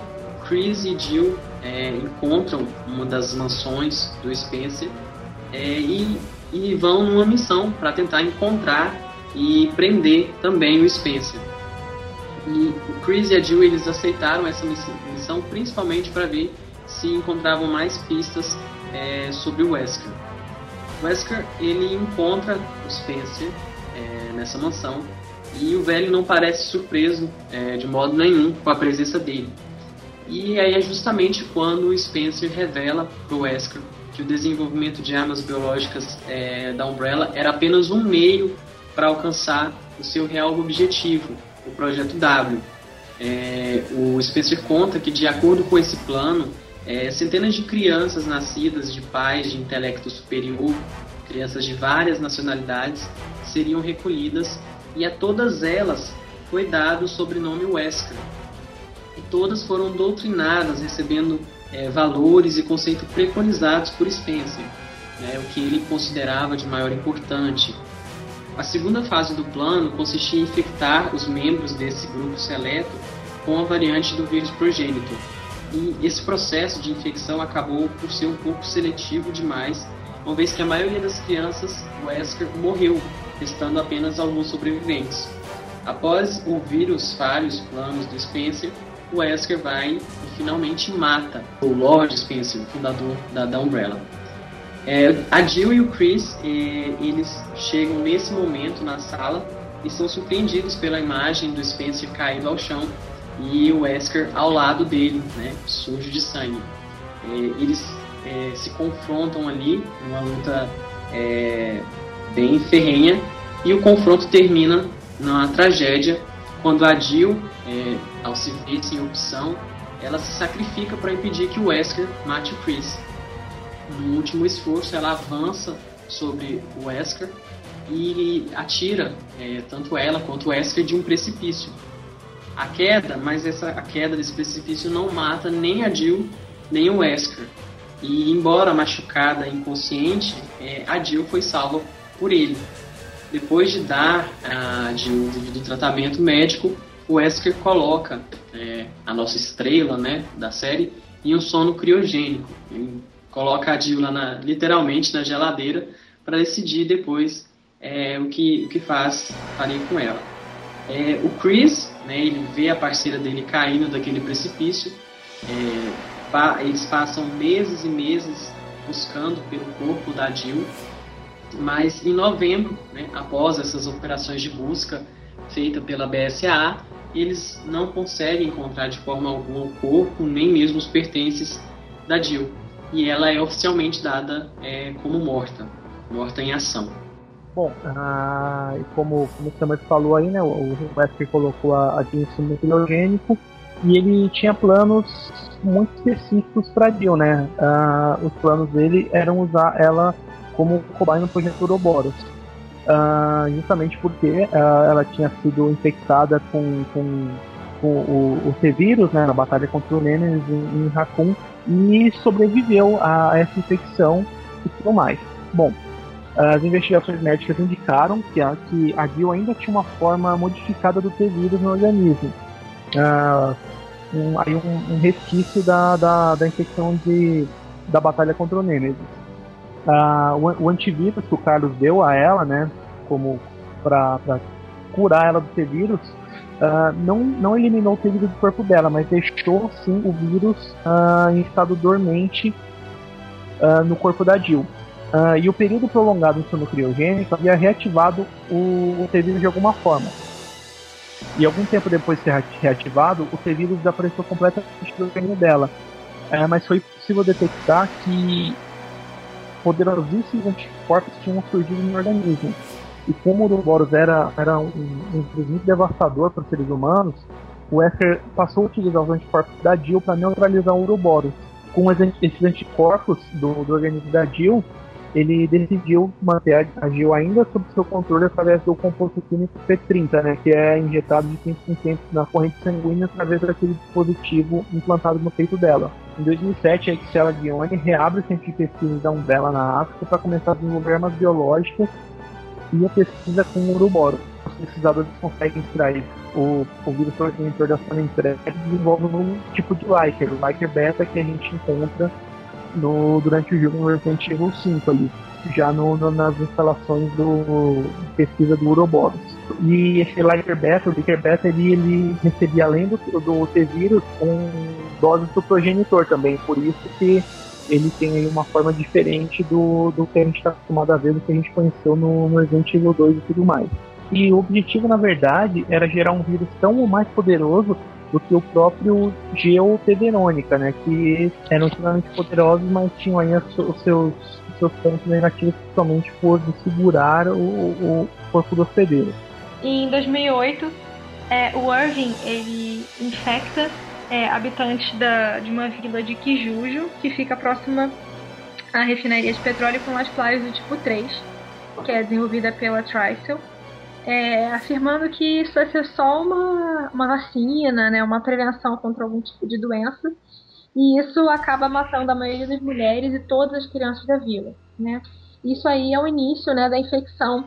Chris e Jill é, encontram uma das mansões do Spencer é, e, e vão numa missão para tentar encontrar e prender também o Spencer. E o Chris e a Jill eles aceitaram essa missão principalmente para ver se encontravam mais pistas é, sobre o Wesker. Wesker ele encontra o Spencer é, nessa mansão e o velho não parece surpreso é, de modo nenhum com a presença dele. E aí é justamente quando o Spencer revela para o Wesker que o desenvolvimento de armas biológicas é, da Umbrella era apenas um meio para alcançar o seu real objetivo, o Projeto W. é, o Spencer conta que, de acordo com esse plano, é, centenas de crianças nascidas de pais de intelecto superior, crianças de várias nacionalidades, seriam recolhidas e a todas elas foi dado o sobrenome Wesker. Todas foram doutrinadas, recebendo é, valores e conceitos preconizados por Spencer, né, o que ele considerava de maior importante. A segunda fase do plano consistia em infectar os membros desse grupo seleto com a variante do vírus progênito. E esse processo de infecção acabou por ser um pouco seletivo demais, uma vez que a maioria das crianças Wesker morreu, restando apenas alguns sobreviventes. Após o vírus falha os planos do Spencer, o Wesker vai e finalmente mata o Lord Spencer, o fundador da, da Umbrella. É, a Jill e o Chris, é, eles chegam nesse momento na sala e são surpreendidos pela imagem do Spencer caído ao chão e o Wesker ao lado dele, né, sujo de sangue. É, eles é, se confrontam ali, uma luta é, bem ferrenha, e o confronto termina numa tragédia quando a Jill, é, ao se ver sem opção, ela se sacrifica para impedir que o Wesker mate o Chris no último esforço, ela avança sobre o Wesker e atira é, tanto ela quanto o Wesker de um precipício. A queda, mas essa, a queda desse precipício não mata nem a Jill nem o Wesker. E embora machucada inconsciente, é, a Jill foi salva por ele. Depois de dar a Jill do tratamento médico, o Wesker coloca é, a nossa estrela né, da série em um sono criogênico. Ele coloca a Jill lá na, literalmente na geladeira para decidir depois é, o, que, o que faz faria com ela. É, o Chris, né, ele vê a parceira dele caindo daquele precipício. É, pa, eles passam meses e meses buscando pelo corpo da Jill, mas em novembro, né, após essas operações de busca feita pela BSA, eles não conseguem encontrar de forma alguma o corpo, nem mesmo os pertences da Jill e ela é oficialmente dada é, como morta, morta em ação. Bom, ah, como, como o Samuel falou aí, né, o Wesker colocou a, a Jill em criogênico e ele tinha planos muito específicos para Jill, né? Ah, os planos dele eram usar ela como cobaia no projeto Ouroboros. Ah, justamente porque ah, ela tinha sido infectada com, com, com o, o T-Vírus né, na batalha contra o Nemesis em, em Raccoon e sobreviveu a essa infecção e tudo mais. Bom, as investigações médicas indicaram que a, que a Jill ainda tinha uma forma modificada do T-vírus no organismo. Uh, um, aí um, um, resquício da, da, da, infecção de, da batalha contra o Nemesis. Uh, o, o, antivírus que o Carlos deu a ela, né, como para curar ela do T-vírus, uh, não, não eliminou o vírus do corpo dela, mas deixou sim o vírus uh, em estado dormente uh, no corpo da Jill. e o período prolongado em sono criogênico havia reativado o, o T-vírus de alguma forma. E algum tempo depois de ser reativado, o T-vírus desapareceu completamente do organismo dela. mas foi possível detectar que poderosíssimos anticorpos tinham surgido no organismo. E como o Ouroboros era, era um, um devastador para os seres humanos, o Wesker passou a utilizar os anticorpos da Jill para neutralizar o Ouroboros. Com esses anticorpos do, do organismo da Jill, ele decidiu manter a Jill ainda sob seu controle através do composto químico P30, né, que é injetado de 5 em 5 na corrente sanguínea através daquele dispositivo implantado no peito dela. Em 2007, a Excella Guione reabre o centro de pesquisa da Umbrella na África para começar a desenvolver armas biológicas e a pesquisa com o Uruboro. Os pesquisadores conseguem extrair o, o vírus transmissor da San Andreas e desenvolvem um tipo de Liker, o Liker beta que a gente encontra no, durante o jogo no Resident Evil 5 ali, já no, no, nas instalações do pesquisa do Uroboros. E esse Liker beta, o Liker beta, ele, ele recebia além do, do T-vírus um doses do progenitor também, por isso que ele tem uma forma diferente do, do que a gente está acostumado a ver, do que a gente conheceu no, no Resident Evil 2 e tudo mais. E o objetivo, na verdade, era gerar um vírus tão mais poderoso do que o próprio Geo T. Verônica, né? Que eram extremamente poderosos, mas tinham aí os seus, pontos negativos, principalmente por segurar o, o corpo do hospedeiro. Em 2008, é, o Irving ele infecta é, habitantes da, de uma vila de Kijujo, que fica próxima à refinaria de petróleo com as playas do tipo 3, que é desenvolvida pela Trisel, é, afirmando que isso vai ser só uma, uma vacina, né, uma prevenção contra algum tipo de doença, e isso acaba matando a maioria das mulheres e todas as crianças da vila. Né? Isso aí é o início né, da infecção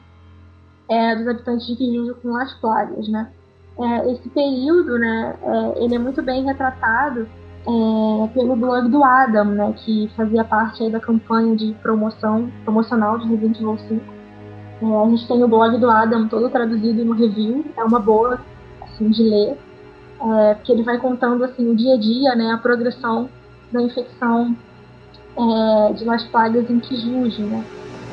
é, dos habitantes de Kijujo com as plagas. Né? é, esse período, né, é, ele é muito bem retratado é, pelo blog do Adam, né, que fazia parte aí da campanha de promoção promocional de Resident Evil 5. É, a gente tem o blog do Adam todo traduzido no review, é uma boa assim, de ler, é, porque ele vai contando assim o dia a dia, né, a progressão da infecção é, de Las Plagas em Kijuju, né.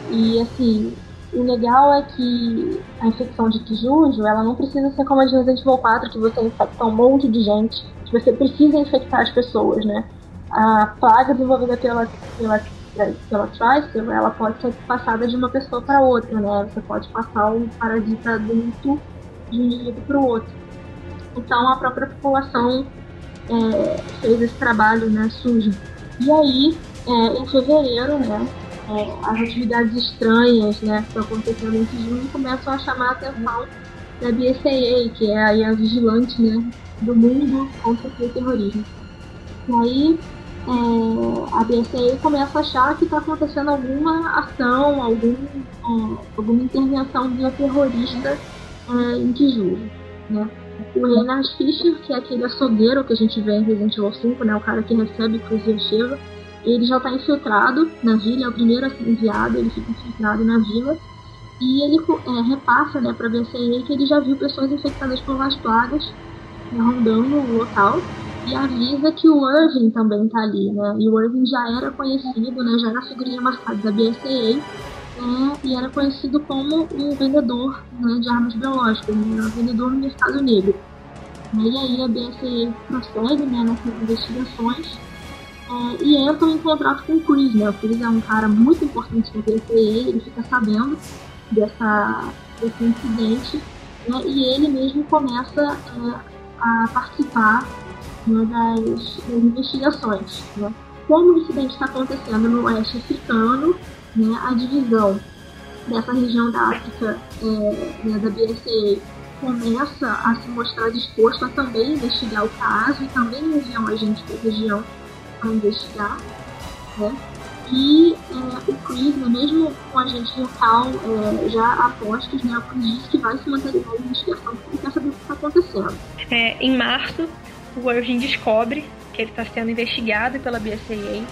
E assim, o legal é que a infecção de Kijujo, ela não precisa ser como a de Resident Evil 4, que você infecta um monte de gente, que você precisa infectar as pessoas, né? A plaga desenvolvida pela, pela, pela Tricer, ela pode ser passada de uma pessoa para outra, né? Você pode passar o parasita adulto de um indivíduo para o outro. Então a própria população é, fez esse trabalho, né, sujo. E aí, é, em fevereiro, né, é, as atividades estranhas né, que estão acontecendo em junho começam a chamar a atenção da BSAA, que é aí a vigilante né, do mundo contra o terrorismo. E aí é, a BSAA começa a achar que está acontecendo alguma ação, algum, é, alguma intervenção bioterrorista é, em Kijuju. Né? O Reinhard Fischer, que é aquele açougueiro que a gente vê em Resident Evil 5, né, o cara que recebe Cruz Sheva, ele já está infiltrado na vila, é o primeiro a ser enviado, ele fica infiltrado na vila. E ele é, repassa né, para a BCE que ele já viu pessoas infectadas por várias plagas né, rondando o local. E avisa que o Irving também está ali, né? E o Irving já era conhecido, né? Já era figurinha marcada da BSA né, e era conhecido como um vendedor né, de armas biológicas, né, um vendedor no mercado negro. E aí a BSA prossegue né, nessas investigações é, e entram em contrato com o Chris, né? O Chris é um cara muito importante na PCA, ele fica sabendo dessa, desse incidente, né? E ele mesmo começa é, a participar né, das, das, investigações, né? Como o incidente está acontecendo no oeste africano, né, a divisão dessa região da África, é, né, da BSA, começa a se mostrar disposto a também investigar o caso e também enviar um agente para a região para investigar, né? E é, o Chris, né, mesmo com a gente local é, já apostos, né, o Chris disse que vai se manter na investigação porque quer saber o que está acontecendo. É, em março, o Irving descobre que ele está sendo investigado pela BSAA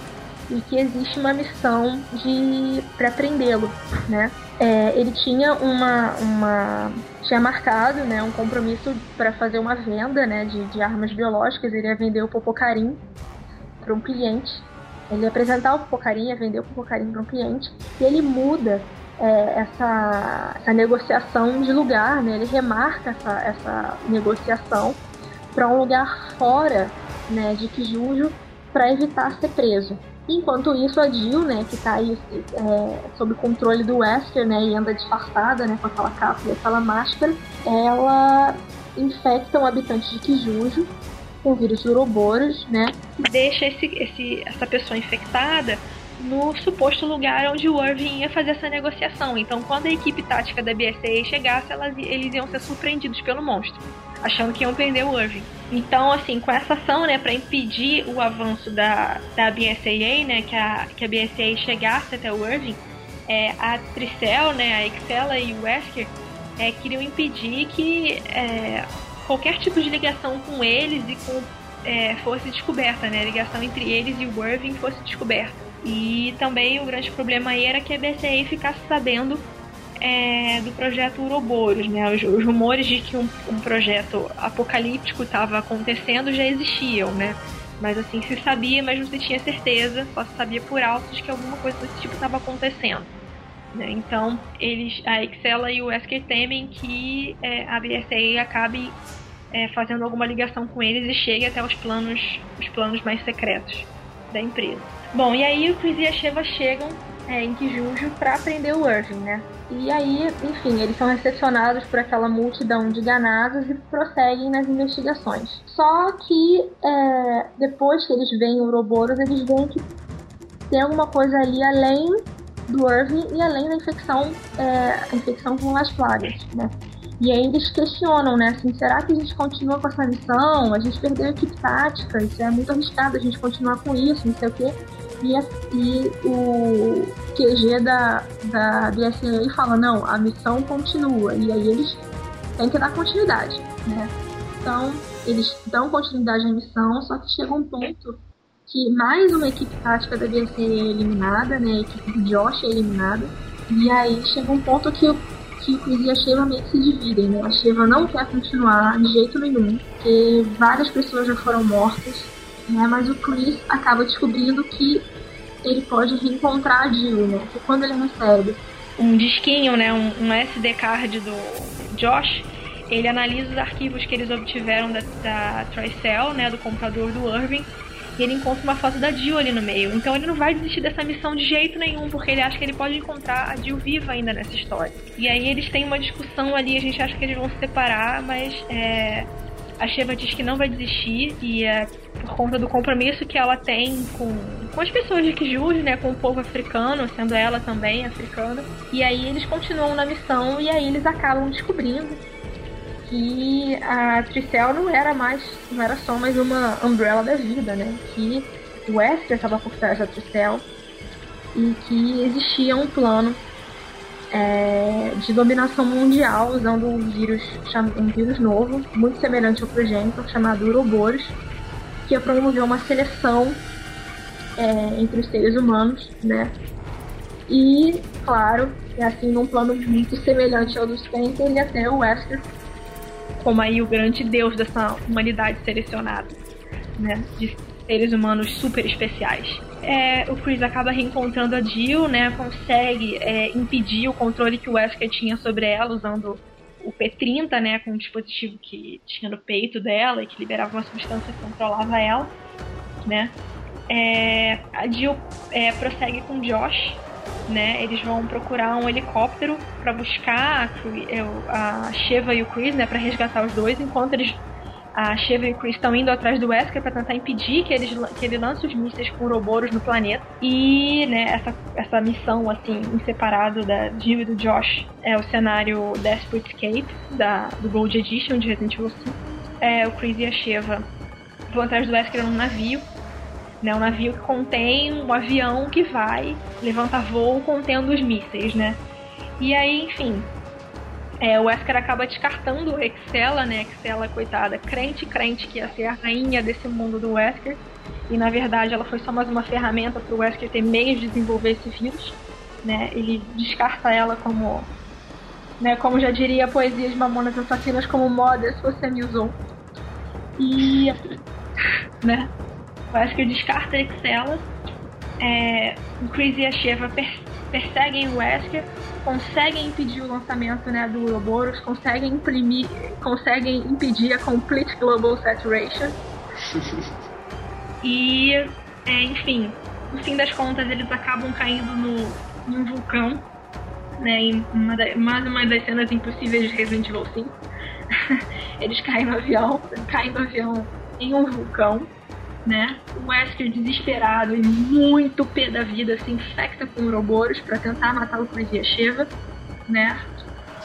e que existe uma missão de para prendê-lo, né? É, ele tinha uma, uma tinha marcado, né, um compromisso para fazer uma venda, né, de, de armas biológicas. Ele ia vender o Popocarim para um cliente. Ele apresentar o Pocarinha, vender o Pocarinha para um cliente, e ele muda é, essa, essa negociação de lugar, né? Ele remarca essa, essa negociação para um lugar fora né, de Kijujo para evitar ser preso. Enquanto isso, a Jill, né, que está aí é, sob controle do Wesker, né, e anda disfarçada, né, com aquela capa e aquela máscara, ela infecta um habitante de Kijujo com o vírus Ouroboros, né? Deixa esse, esse, essa pessoa infectada no suposto lugar onde o Irving ia fazer essa negociação. Então, quando a equipe tática da BSA chegasse, elas, eles iam ser surpreendidos pelo monstro, achando que iam prender o Irving. Então, assim, com essa ação, né, para impedir o avanço da, da BSAA, né, que a, que a BSA chegasse até o Irving, é, a Tricel, né, a Excella e o Wesker é, queriam impedir que é, qualquer tipo de ligação com eles e com é, fosse descoberta, né? A ligação entre eles e o Irving fosse descoberta. E também o grande problema aí era que a BCA ficasse sabendo é, do projeto Ouroboros, né? Os, os, rumores de que um, um projeto apocalíptico estava acontecendo já existiam, né? Mas assim, se sabia, mas não se tinha certeza, só se sabia por alto de que alguma coisa desse tipo estava acontecendo. Né? Então, eles, a Excela e o Wesker temem que é, a BSA acabe é, fazendo alguma ligação com eles e chegue até os planos, os planos mais secretos da empresa. Bom, e aí o Chris e a Sheva chegam é, em Kijuju para prender o Irving, né? E aí, enfim, eles são recepcionados por aquela multidão de ganados e prosseguem nas investigações. Só que é, depois que eles veem o Ouroboros, eles veem que tem alguma coisa ali além do Irving e além da infecção, é, infecção com as plagas, né? E aí eles questionam, né? Assim, será que a gente continua com essa missão? A gente perdeu a equipe tática, isso é muito arriscado a gente continuar com isso, não sei o quê. E, e o QG da, da DSA fala, não, a missão continua. E aí eles têm que dar continuidade, né? Então, eles dão continuidade à missão, só que chega um ponto que mais uma equipe tática da DSA é eliminada, né? A equipe de Josh é eliminada. E aí chega um ponto que o que o Chris e a Sheva meio que se dividem, né? A Sheva não quer continuar de jeito nenhum, porque várias pessoas já foram mortas, né? Mas o Chris acaba descobrindo que ele pode reencontrar a Jill, né? Porque quando ele recebe um disquinho, né? Um, um SD card do Josh, ele analisa os arquivos que eles obtiveram da, da TriCell, né? Do computador do Irving e ele encontra uma foto da Jill ali no meio. Então ele não vai desistir dessa missão de jeito nenhum, porque ele acha que ele pode encontrar a Jill viva ainda nessa história. E aí eles têm uma discussão ali, a gente acha que eles vão se separar, mas é, a Sheva diz que não vai desistir e é por conta do compromisso que ela tem com, com as pessoas de Kijuj, né, com o povo africano, sendo ela também africana. E aí eles continuam na missão e aí eles acabam descobrindo que a Tricel não era mais, não era só mais uma Umbrella da vida, né? Que o Wesker estava por trás da Tricel e que existia um plano é, de dominação mundial usando um vírus, um vírus novo, muito semelhante ao progenitor, chamado Uroboros, que ia promover uma seleção é, entre os seres humanos, né? E, claro, é assim, num plano muito semelhante ao do Spencer, ele até o Wesker como aí o grande deus dessa humanidade selecionada, né? De seres humanos super especiais. É, o Chris acaba reencontrando a Jill, né? Consegue é, impedir o controle que o Wesker tinha sobre ela usando o P30, né? Com um dispositivo que tinha no peito dela e que liberava uma substância que controlava ela, né? É, a Jill é, prossegue com Josh, né? Eles vão procurar um helicóptero para buscar a, a Sheva e o Chris, né? Para resgatar os dois, enquanto eles a Sheva e o Chris estão indo atrás do Wesker para tentar impedir que, eles, que ele lance os mísseis com Ouroboros no planeta. E, né, essa, essa missão, assim, separado da Jill e do Josh é o cenário Desperate Escape, da, do Gold Edition de Resident Evil 5. É, o Chris e a Sheva vão atrás do Wesker num navio né? Um navio que contém um avião que vai levantar voo contendo os mísseis, né? E aí, enfim, é, o Wesker acaba descartando Excela, né? Excela, coitada, crente, crente que ia ser a rainha desse mundo do Wesker. E na verdade ela foi só mais uma ferramenta para o Wesker ter meios de desenvolver esse vírus. Né? Ele descarta ela como, né, como já diria a poesia de Mamonas Assassinas, como moda se você me usou. E, né, acho que descarta Excelas. É, o Chris e a Sheva per perseguem o Wesker, conseguem impedir o lançamento né, do Ouroboros, conseguem imprimir, conseguem impedir a Complete Global Saturation. e, é, enfim, no fim das contas, eles acabam caindo no, em um vulcão, né, em uma da, mais uma das cenas impossíveis de Resident Evil 5. eles caem no avião, caem no avião em um vulcão né? O Wesker desesperado e muito pé da vida se infecta com Ouroboros para tentar matar o Chris Sheva, né?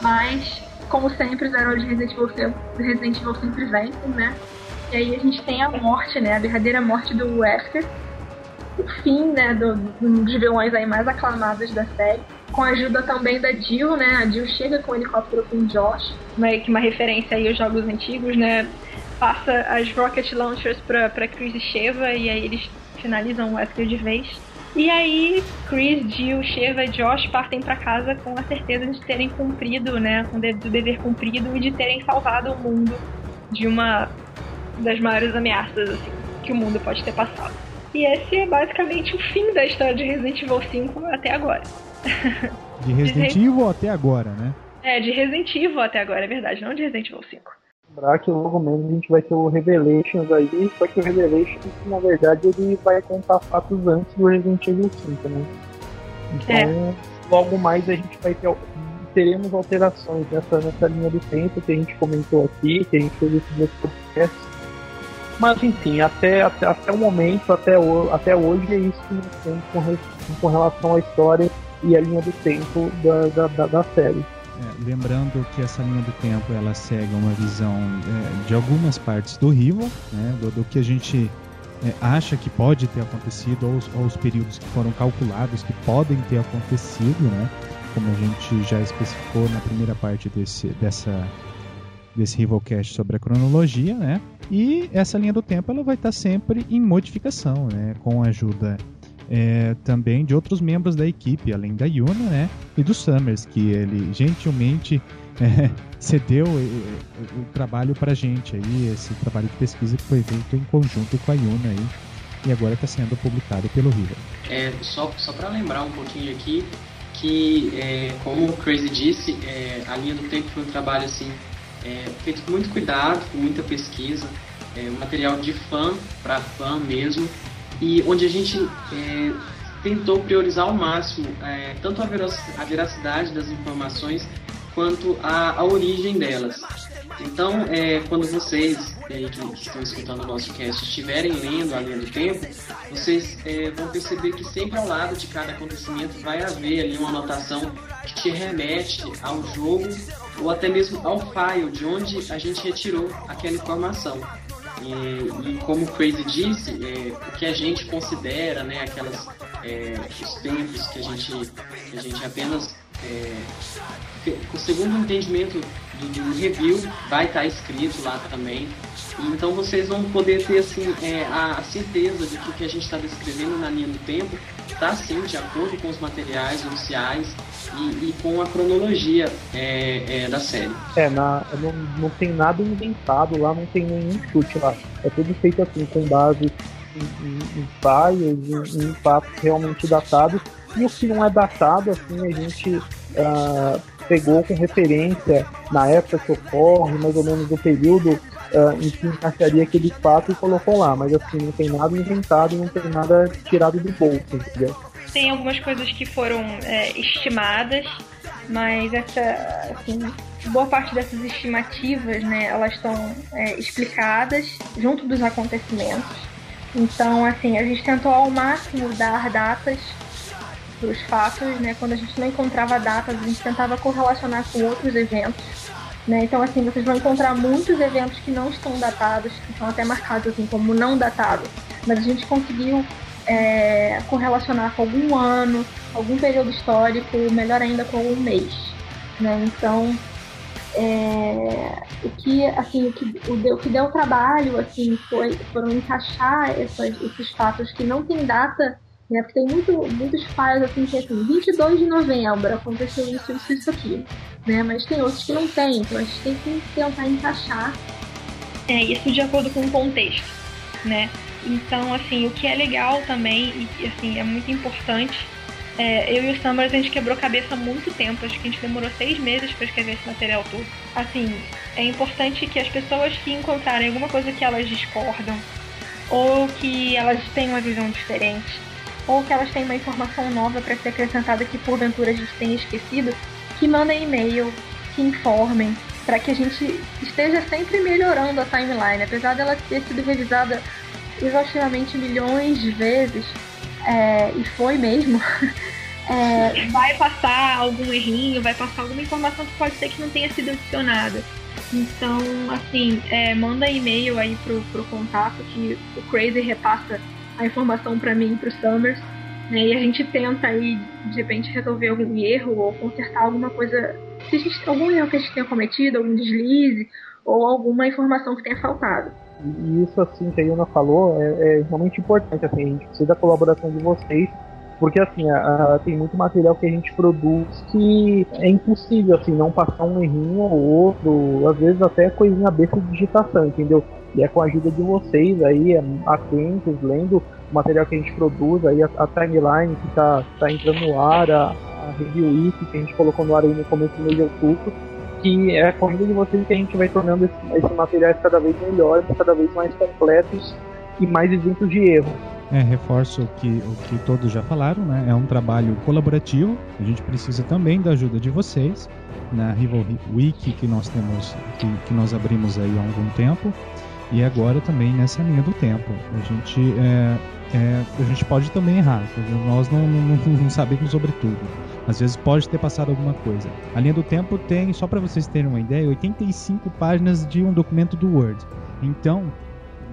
Mas, como sempre, os heróis de Resident Evil, Resident Evil sempre vencem, né? E aí a gente tem a morte, né? A verdadeira morte do Wesker. O fim, né, do, dos vilões aí mais aclamados da série. Com a ajuda também da Jill, né? A Jill chega com o helicóptero com o Josh. Meio que uma referência aí aos jogos antigos, né? Passa as rocket launchers pra, pra Chris e Sheva e aí eles finalizam o Wesker de vez. E aí, Chris, Jill, Sheva e Josh partem para casa com a certeza de terem cumprido, né, com o dever cumprido e de terem salvado o mundo de uma das maiores ameaças assim, que o mundo pode ter passado. E esse é basicamente o fim da história de Resident Evil 5 até agora. De Resident Evil até agora, né? É, de Resident Evil até agora, é verdade, não de Resident Evil 5 lembrar que logo menos a gente vai ter o Revelations aí, só que o Revelations, na verdade, ele vai contar fatos antes do Resident Evil 5, né? Então, é. logo mais a gente vai ter teremos alterações nessa, nessa linha do tempo que a gente comentou aqui, que a gente fez esse dois podcasts. Mas enfim, até, até, até o momento, até, o, até hoje é isso que nós temos com, com relação à história e a linha do tempo da, da, da série. É, lembrando que essa linha do tempo ela segue uma visão é, de algumas partes do Rival, né, do, do, que a gente é, acha que pode ter acontecido, ou ou os, períodos que foram calculados que podem ter acontecido, né, como a gente já especificou na primeira parte desse, dessa, desse Rivalcast sobre a cronologia, né, e essa linha do tempo ela vai estar sempre em modificação, né, com a ajuda é, também de outros membros da equipe, além da Yuna, né? E do Summers, que ele gentilmente é, cedeu o, o, o trabalho pra gente aí, esse trabalho de pesquisa que foi feito em conjunto com a Yuna aí. E agora está sendo publicado pelo River. É, só só para lembrar um pouquinho aqui, que é, como o Crazy disse, é, a linha do tempo foi um trabalho assim, é, feito com muito cuidado, com muita pesquisa, é, um material de fã para fã mesmo, e onde a gente é, tentou priorizar ao máximo é, tanto a veracidade das informações quanto a, a origem delas. Então, é, quando vocês é, que estão escutando o nosso cast estiverem lendo a linha do tempo, vocês vão perceber que sempre ao lado de cada acontecimento vai haver ali uma anotação que te remete ao jogo ou até mesmo ao file de onde a gente retirou aquela informação. E, e como o Crazy disse, é, o que a gente considera, né, aquelas, é, os tempos que a gente, que a gente apenas é, o segundo entendimento do, do, review vai estar escrito lá também. Então vocês vão poder ter assim, é, a, certeza de que o que a gente está descrevendo na linha do tempo está sim de acordo com os materiais oficiais e, e com a cronologia é, é, da série. É, na, não, não tem nada inventado lá, não tem nenhum chute lá. É tudo feito assim, com base em, em, em em, em fatos realmente datados. O que não é datado, assim, a gente uh, pegou com referência na época que ocorre, mais ou menos do período uh, em que encaixaria aquele fato e colocou lá. Mas assim, não tem nada inventado, não tem nada tirado do bolso, entendeu? Tem algumas coisas que foram é, estimadas, mas essa, assim, boa parte dessas estimativas, né, elas estão é, explicadas junto dos acontecimentos. Então, assim, a gente tentou ao máximo dar datas para os fatos, né? Quando a gente não encontrava datas, a gente tentava correlacionar com outros eventos. Né? Então, assim, vocês vão encontrar muitos eventos que não estão datados, que estão até marcados assim, como não datados. Mas a gente conseguiu é, correlacionar com algum ano, algum período histórico, melhor ainda com algum mês. Né? Então, é, o que assim o que, o, o que deu trabalho assim foi foram encaixar essas, esses fatos que não tem data né? Porque tem muito, muitos files assim que é assim, 22 de novembro aconteceu isso, isso, isso aqui. Né? Mas tem outros que não tem, então a gente tem que tentar encaixar. É, isso de acordo com o contexto, né? Então, assim, o que é legal também, e assim, é muito importante, é, eu e o Summers, a gente quebrou cabeça há muito tempo, acho que a gente demorou seis meses para escrever esse material todo. Assim, é importante que as pessoas que encontrarem alguma coisa que elas discordam, ou que elas têm uma visão diferente, ou que elas têm uma informação nova para ser acrescentada que porventura a gente tenha esquecido, que mandem e-mail, que informem, para que a gente esteja sempre melhorando a timeline. Apesar dela ter sido revisada exaustivamente milhões de vezes, é, e foi mesmo, é, vai passar algum errinho, vai passar alguma informação que pode ser que não tenha sido adicionada. Então, assim, é, manda e-mail aí pro, pro contato que o Crazy repassa a informação para mim e para o Summers, né? E a gente tenta aí de repente resolver algum erro ou consertar alguma coisa, se gente, algum erro que a gente tenha cometido, algum deslize ou alguma informação que tenha faltado. E isso assim que a Yuna falou é, é realmente importante, assim, a gente precisa da colaboração de vocês porque assim, a, a, tem muito material que a gente produz que é impossível assim, não passar um errinho ou outro, às vezes até coisinha besta de digitação, entendeu? E é com a ajuda de vocês aí, é, atentos, lendo o material que a gente produz, aí a, a timeline que está tá entrando no ar, a, a review it que a gente colocou no ar aí no começo do mês de outubro, que é com a ajuda de vocês que a gente vai tornando esses esse materiais cada vez melhores, cada vez mais completos e mais isentos de erro. é, reforço o que, o que todos já falaram, né? É um trabalho colaborativo. A gente precisa também da ajuda de vocês na Rival Wiki que nós temos, que, que nós abrimos aí há algum tempo e agora também nessa linha do tempo. A gente é, é, a gente pode também errar, nós não, não, não, sabemos sobre tudo. Às vezes pode ter passado alguma coisa. A linha do tempo tem, só para vocês terem uma ideia, 85 páginas de um documento do Word. Então,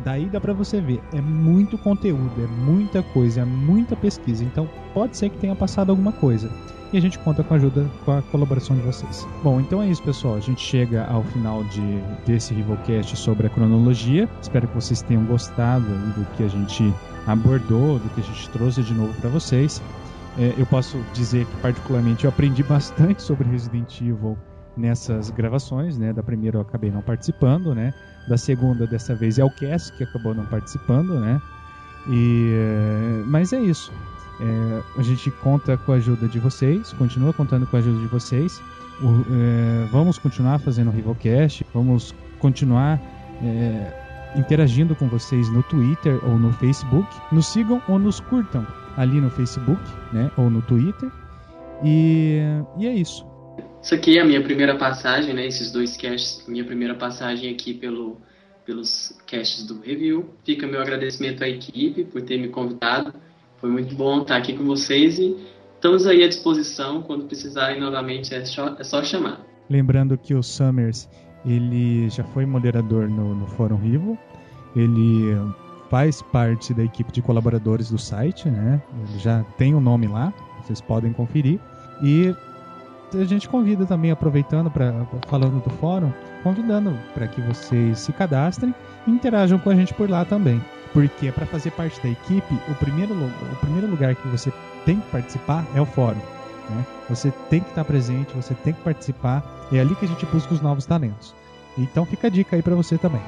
daí dá para você ver, é muito conteúdo, é muita coisa, é muita pesquisa. Então, pode ser que tenha passado alguma coisa e a gente conta com a ajuda, com a colaboração de vocês. Bom, então é isso, pessoal. A gente chega ao final de, desse Rivalcast sobre a cronologia. Espero que vocês tenham gostado do que a gente abordou, do que a gente trouxe de novo para vocês. É, eu posso dizer que, particularmente, eu aprendi bastante sobre Resident Evil nessas gravações, né? Da primeira eu acabei não participando, né? Da segunda, dessa vez, é o Cass que acabou não participando, né? E, é, mas é isso. É, a gente conta com a ajuda de vocês, continua contando com a ajuda de vocês. O, é, vamos continuar fazendo o Rivalcast, vamos continuar é, interagindo com vocês no Twitter ou no Facebook. Nos sigam ou nos curtam ali no Facebook né, ou no Twitter. E, e é isso. Isso aqui é a minha primeira passagem, né? Esses dois casts, minha primeira passagem aqui pelo, pelos casts do review. Fica meu agradecimento à equipe por ter me convidado foi muito bom estar aqui com vocês e estamos aí à disposição. Quando precisarem novamente, é só, é só chamar. Lembrando que o Summers ele já foi moderador no, no Fórum Rivo. Ele faz parte da equipe de colaboradores do site, né? Ele já tem o um nome lá, vocês podem conferir. E a gente convida também, aproveitando para falando do fórum, convidando para que vocês se cadastrem e interajam com a gente por lá também. Porque para fazer parte da equipe, o primeiro, o primeiro lugar que você tem que participar é o fórum. Né? Você tem que estar presente, você tem que participar. É ali que a gente busca os novos talentos. Então fica a dica aí para você também.